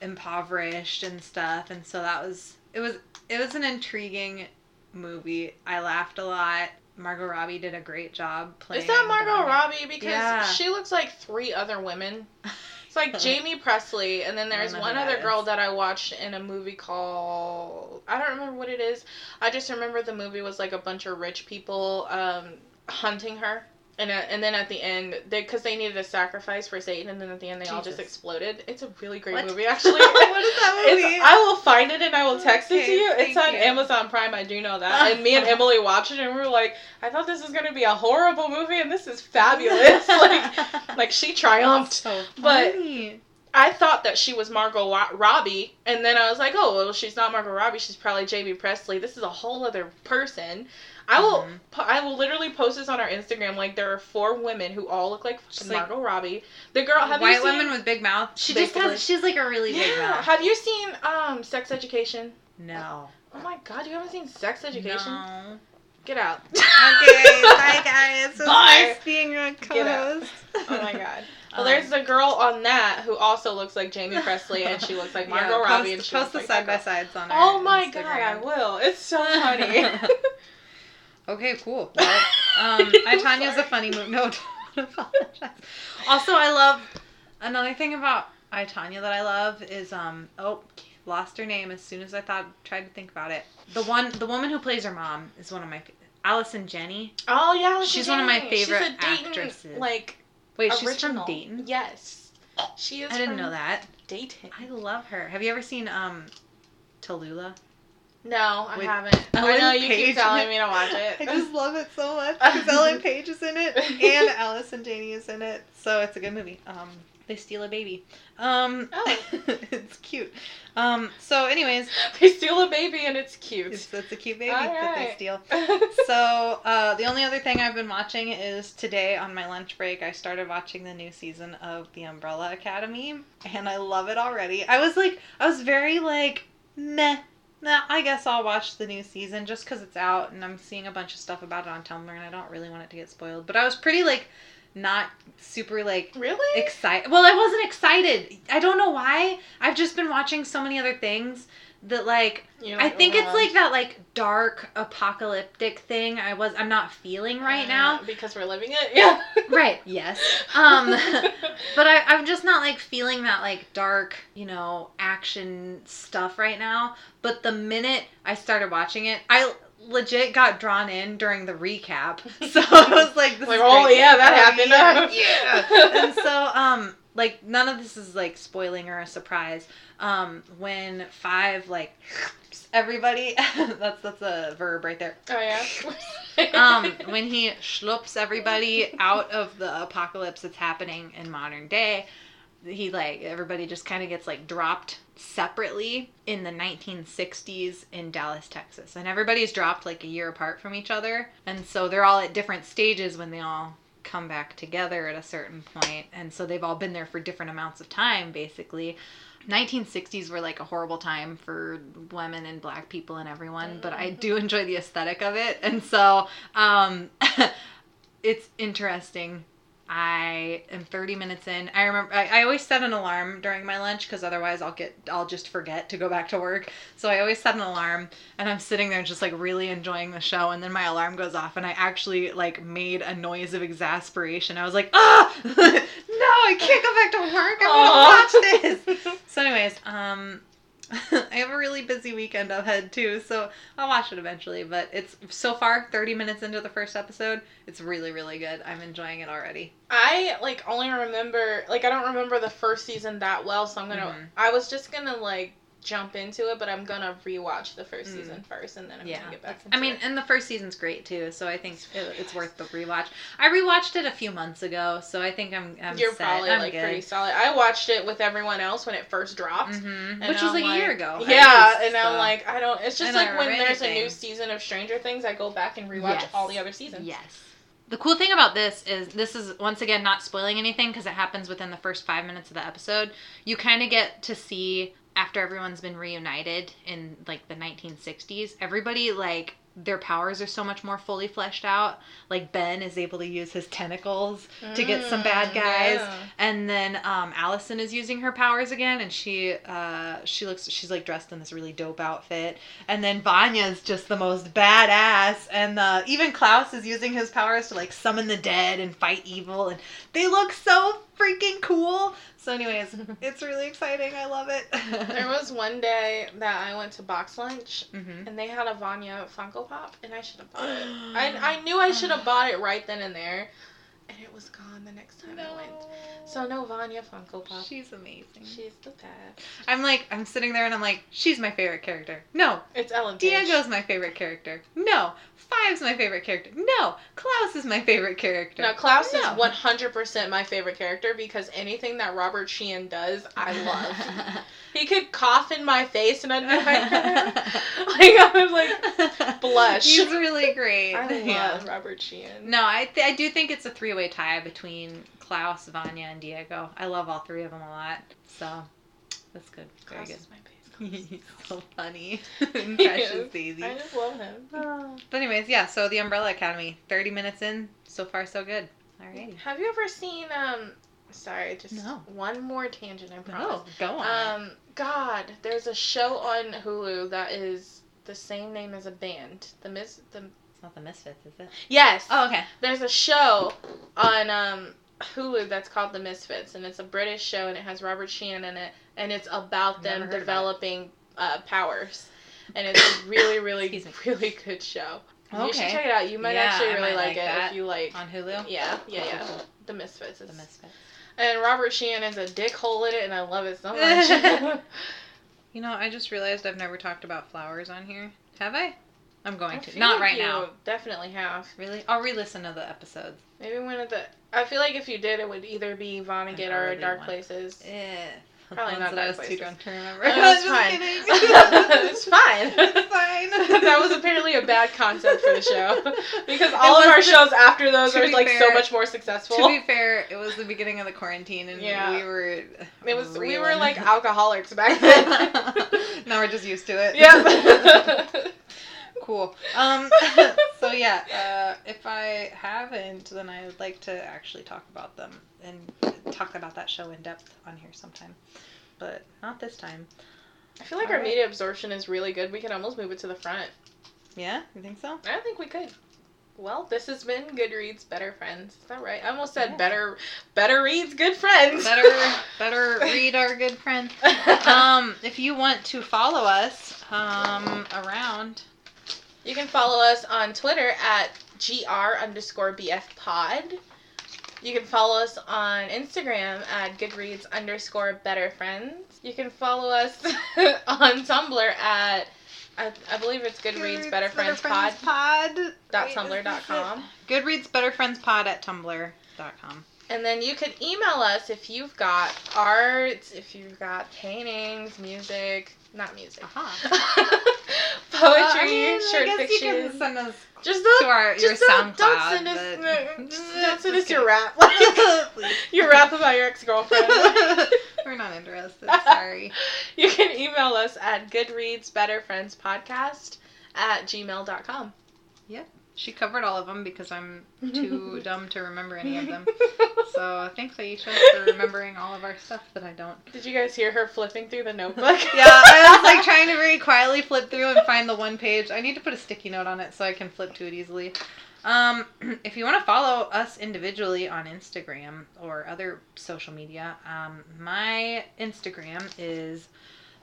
impoverished and stuff, and so that was it was it was an intriguing movie. I laughed a lot. Margot Robbie did a great job playing. Is that Margot. Robbie? Because Yeah. she looks like three other women. It's like [LAUGHS] Jaime Pressly, and then there's one other that girl that I watched in a movie called I don't remember what it is. I just remember the movie was like a bunch of rich people um, hunting her, and uh, and then at the end, because they needed a sacrifice for Satan, and then at the end they all just exploded. It's a really great What? movie, actually. [LAUGHS] what is that movie? It's, I will find it and I will text it to you. It's on you. Amazon Prime. I do know that. And me and [LAUGHS] Emily watched it and we were like, I thought this was gonna be a horrible movie and this is fabulous. [LAUGHS] like, like she triumphed. so but-. I thought that she was Margot Robbie, and then I was like, oh well, she's not Margot Robbie. She's probably Jaime Pressly. This is a whole other person. I will, Mhm. po- I will literally post this on our Instagram. Like there are four women who all look like Just fucking like- Margot Robbie. The girl, have White you seen? women with big mouth. She Big just has. She's like a really big mouth. Have you seen um Sex Education? No. Oh my god, you haven't seen Sex Education? No. Get out. [LAUGHS] Okay. bye guys. [LAUGHS] Was Bye. nice being out. co-host. [LAUGHS] Oh my god. Well, Um, there's a girl on that who also looks like Jaime Pressly, and she looks like Yeah, Margot post, Robbie, and she post the like side by sides on Oh my god, I will. It's so funny. Okay, cool. Well, um, [LAUGHS] I Tonya's a funny movie. No, [LAUGHS] don't apologize. Also, I love another thing about I Tonya that I love is um oh lost her name as soon as I thought tried to think about it. The one the woman who plays her mom is one of my Allison Janney. oh yeah, Allison She's one of my favorite she's a Dayton, actresses. Like Wait, original. she's from Dayton. Yes, she is. I didn't know that. Dayton. I love her. Have you ever seen um Tallulah? No, I haven't. I Ellen know you Page. keep telling me to watch it. I just love it so much because [LAUGHS] Ellen Page is in it and [LAUGHS] Allison Janney is in it, so it's a good movie. Um, they steal a baby. Um, Oh. [LAUGHS] it's cute. Um, so anyways, they steal a baby and it's cute. it's, it's a cute baby All that they steal. So uh, the only other thing I've been watching is today on my lunch break I started watching the new season of The Umbrella Academy and I love it already. I was like I was very like meh. Nah, I guess I'll watch the new season just because it's out and I'm seeing a bunch of stuff about it on Tumblr and I don't really want it to get spoiled. But I was pretty like not super like really? excited. Well, I wasn't excited. I don't know why. I've just been watching so many other things that like You're I think it's like that like dark apocalyptic thing I was I'm not feeling right Uh, now. because we're living it. [LAUGHS] Yeah. Right, yes. Um [LAUGHS] but I, I'm just not like feeling that like dark, you know, action stuff right now. But the minute I started watching it, I legit got drawn in during the recap. [LAUGHS] So I was like, this Like, is oh, great. yeah, that Oh, happened. Yeah, yeah. and so um like none of this is like spoiling or a surprise. Um, when five like [LAUGHS] everybody [LAUGHS] that's that's a verb right there. Oh yeah. [LAUGHS] um, when he schlups everybody out of the apocalypse that's happening in modern day, he like everybody just kind of gets like dropped separately in the 1960s in Dallas, Texas. And everybody's dropped like a year apart from each other. And so they're all at different stages when they all come back together at a certain. And so they've all been there for different amounts of time basically. 1960s were like a horrible time for women and black people and everyone, but I do enjoy the aesthetic of it. And so um [LAUGHS] it's interesting I am 30 minutes in. I remember I, I always set an alarm during my lunch because otherwise I'll get I'll just forget to go back to work. So I always set an alarm and I'm sitting there just like really enjoying the show and then my alarm goes off and I actually like made a noise of exasperation. I was like, "Ah! [LAUGHS] no, I can't go back to work. I want to watch this." so anyways, um [LAUGHS] I have a really busy weekend ahead too, so I'll watch it eventually. But it's so far 30 minutes into the first episode. It's really, really good. I'm enjoying it already. I like only remember like I don't remember the first season that well, so I'm gonna. Mhm. I was just gonna like jump into it, but I'm gonna rewatch the first Mm. season first, and then I'm Yeah. gonna get back into I mean, it. and the first season's great too, so I think it, [SIGHS] it's worth the rewatch. I rewatched it a few months ago, so I think I'm. I'm You're set. probably I'm like good. pretty solid. I watched it with everyone else when it first dropped. Mhm. Which was I'm like, a year ago. Yeah, least, and I'm like, I don't. It's just like when there's a new season of Stranger Things, I go back and rewatch Yes. all the other seasons. Yes. The cool thing about this is this is once again not spoiling anything because it happens within the first five minutes of the episode. You kind of get to see after everyone's been reunited in like the 1960s. Everybody like their powers are so much more fully fleshed out. Like Ben is able to use his tentacles to get some bad Mm, guys. yeah. And then um, Allison is using her powers again, and she uh, she looks she's like dressed in this really dope outfit. And then Vanya's just the most badass, and uh, even Klaus is using his powers to like summon the dead and fight evil, and they look so freaking cool. So, anyways, [LAUGHS] it's really exciting. I love it. There was one day that I went to BoxLunch hmm and they had a Vanya Funko Pop, and I should have bought it. [GASPS] I, I knew I should have bought it right then and there, and it was gone the next time I went. So no Vanya Funko Pop. she's amazing. She's the best. I'm like, I'm sitting there and I'm like, she's my favorite character. No, It's Ellen Page. Diego's my favorite character. No. Five's my favorite character. No. Klaus is my favorite character. No, Klaus No. is 100% my favorite character because anything that Robert Sheehan does, I love. [LAUGHS] he could cough in my face and I'd be like, [LAUGHS] [LAUGHS] like I would like blush. He's really great. I love Yeah. Robert Sheehan. No, I th- I do think it's a three way tie between Klaus, Vanya, and Diego. I love all three of them a lot. So that's good. Very Klaus good. my favorite. [LAUGHS] He's so funny. Precious. Daisy. I just love him. But anyways, yeah. So the Umbrella Academy, thirty minutes in, so far so good. All right. Have you ever seen um sorry, just No. one more tangent, I promise. No, go on. Um God, there's a show on Hulu that is the same name as a band. The Mis the it's not the Misfits, is it? Yes. Oh, okay. There's a show on um Hulu that's called The Misfits and it's a British show and it has Robert Sheehan in it and it's about them developing uh, powers. And it's a really, [COUGHS] really, really good show. Okay. You should check it out. You might Yeah, actually really might like, like it if you like On Hulu. Yeah, yeah, yeah. The Misfits is The Misfits. And Robert Sheehan is a dickhole in it, and I love it so much. [LAUGHS] [LAUGHS] You know, I just realized I've never talked about flowers on here. Have I? I'm going I to. Not right you now. Definitely have. Really? I'll re-listen to the episodes. Maybe one of the. I feel like if you did, it would either be Vonnegut or Dark one. Places. Eh. Probably not that I was too drunk to remember. It's just fine. it's fine. [LAUGHS] [LAUGHS] It's fine. [LAUGHS] that was apparently a bad concept for the show because all It of our the- shows after those are like so much more successful. to be fair, it was the beginning of the quarantine, and Yeah. we were. it was we were like alcoholics back then. now we're just used to it. yeah. Cool. Um. [LAUGHS] [LAUGHS] so yeah, uh, if I haven't, then I would like to actually talk about them and talk about that show in depth on here sometime, but not this time. I feel like our Alright. media absorption is really good. We could almost move it to the front. Yeah, you think so? I don't think we could. Well, this has been Goodreads Better Friends. Is that right? I almost said Yeah. better better reads good friends. Better, [LAUGHS] better read our good friends. Um, if you want to follow us, um, around. You can follow us on Twitter at gr underscore bf pod. You can follow us on Instagram at Goodreads underscore Better Friends. You can follow us [LAUGHS] on Tumblr at I, I believe it's Goodreads, Goodreads Better, Friends, Pod. pod. Dot tumblr.com. Goodreads Better Friends Pod at tumblr.com. And then you can email us if you've got art, if you've got paintings, music, not music. Uh-huh. [LAUGHS] Poetry, uh, I mean, shirt I fiction. You can send us just don't, to our your just SoundCloud. [LAUGHS] Don't send us, don't send us your rap. [LAUGHS] your rap about your ex girlfriend. We're not interested. Sorry. you can email us at goodreadsbetterfriendspodcast at gmail.com. Yep. She covered all of them because I'm too [LAUGHS] dumb to remember any of them. [LAUGHS] So thanks, Ayesha, for remembering all of our stuff that I don't. Did you guys hear her flipping through the [LAUGHS] notebook? yeah, I was like trying to very quietly flip through and find the one page. I need to put a sticky note on it so I can flip to it easily. Um, [CLEARS THROAT] if you want to follow us individually on Instagram or other social media, um, my Instagram is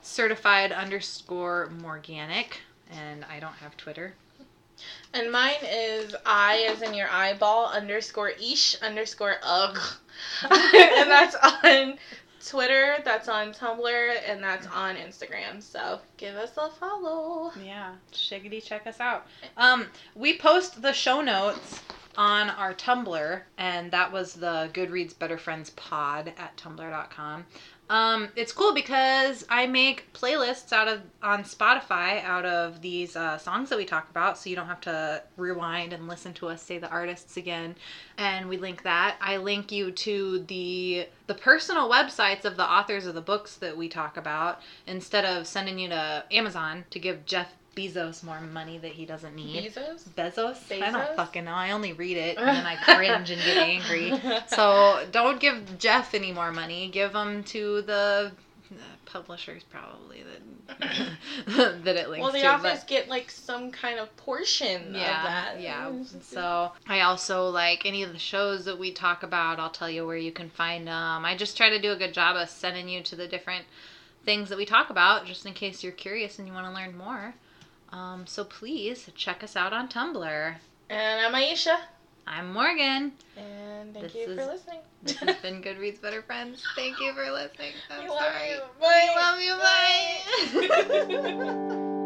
certified underscore Morganic, and I don't have Twitter. And mine is I as in your eyeball underscore ish underscore ugh. [LAUGHS] and that's on Twitter, that's on Tumblr, and that's on Instagram. So give us a follow. Yeah, shiggity, check us out. Um, we post the show notes on our Tumblr, and that was the Goodreads Better Friends Pod at tumblr.com. Um, it's cool because I make playlists out of on Spotify out of these uh, songs that we talk about, so you don't have to rewind and listen to us say the artists again. And we link that. I link you to the the personal websites of the authors of the books that we talk about instead of sending you to Amazon to give Jeff Bezos more money that he doesn't need. Bezos? Bezos? Bezos? I don't fucking know. I only read it and then I [LAUGHS] cringe and get angry. So [LAUGHS] don't give Jeff any more money. Give them to the publishers probably that [LAUGHS] that it links well, the to, authors but, get like some kind of portion yeah, of that. Yeah. So I also like any of the shows that we talk about. I'll tell you where you can find them. I just try to do a good job of sending you to the different things that we talk about, just in case you're curious and you want to learn more. Um, so please check us out on Tumblr. And I'm Ayesha. I'm Morgan. And thank this you is, for listening. this has [LAUGHS] been Goodreads Better Friends. Thank you for listening. I'm we sorry. Love you. Bye. We love you. Bye. [LAUGHS]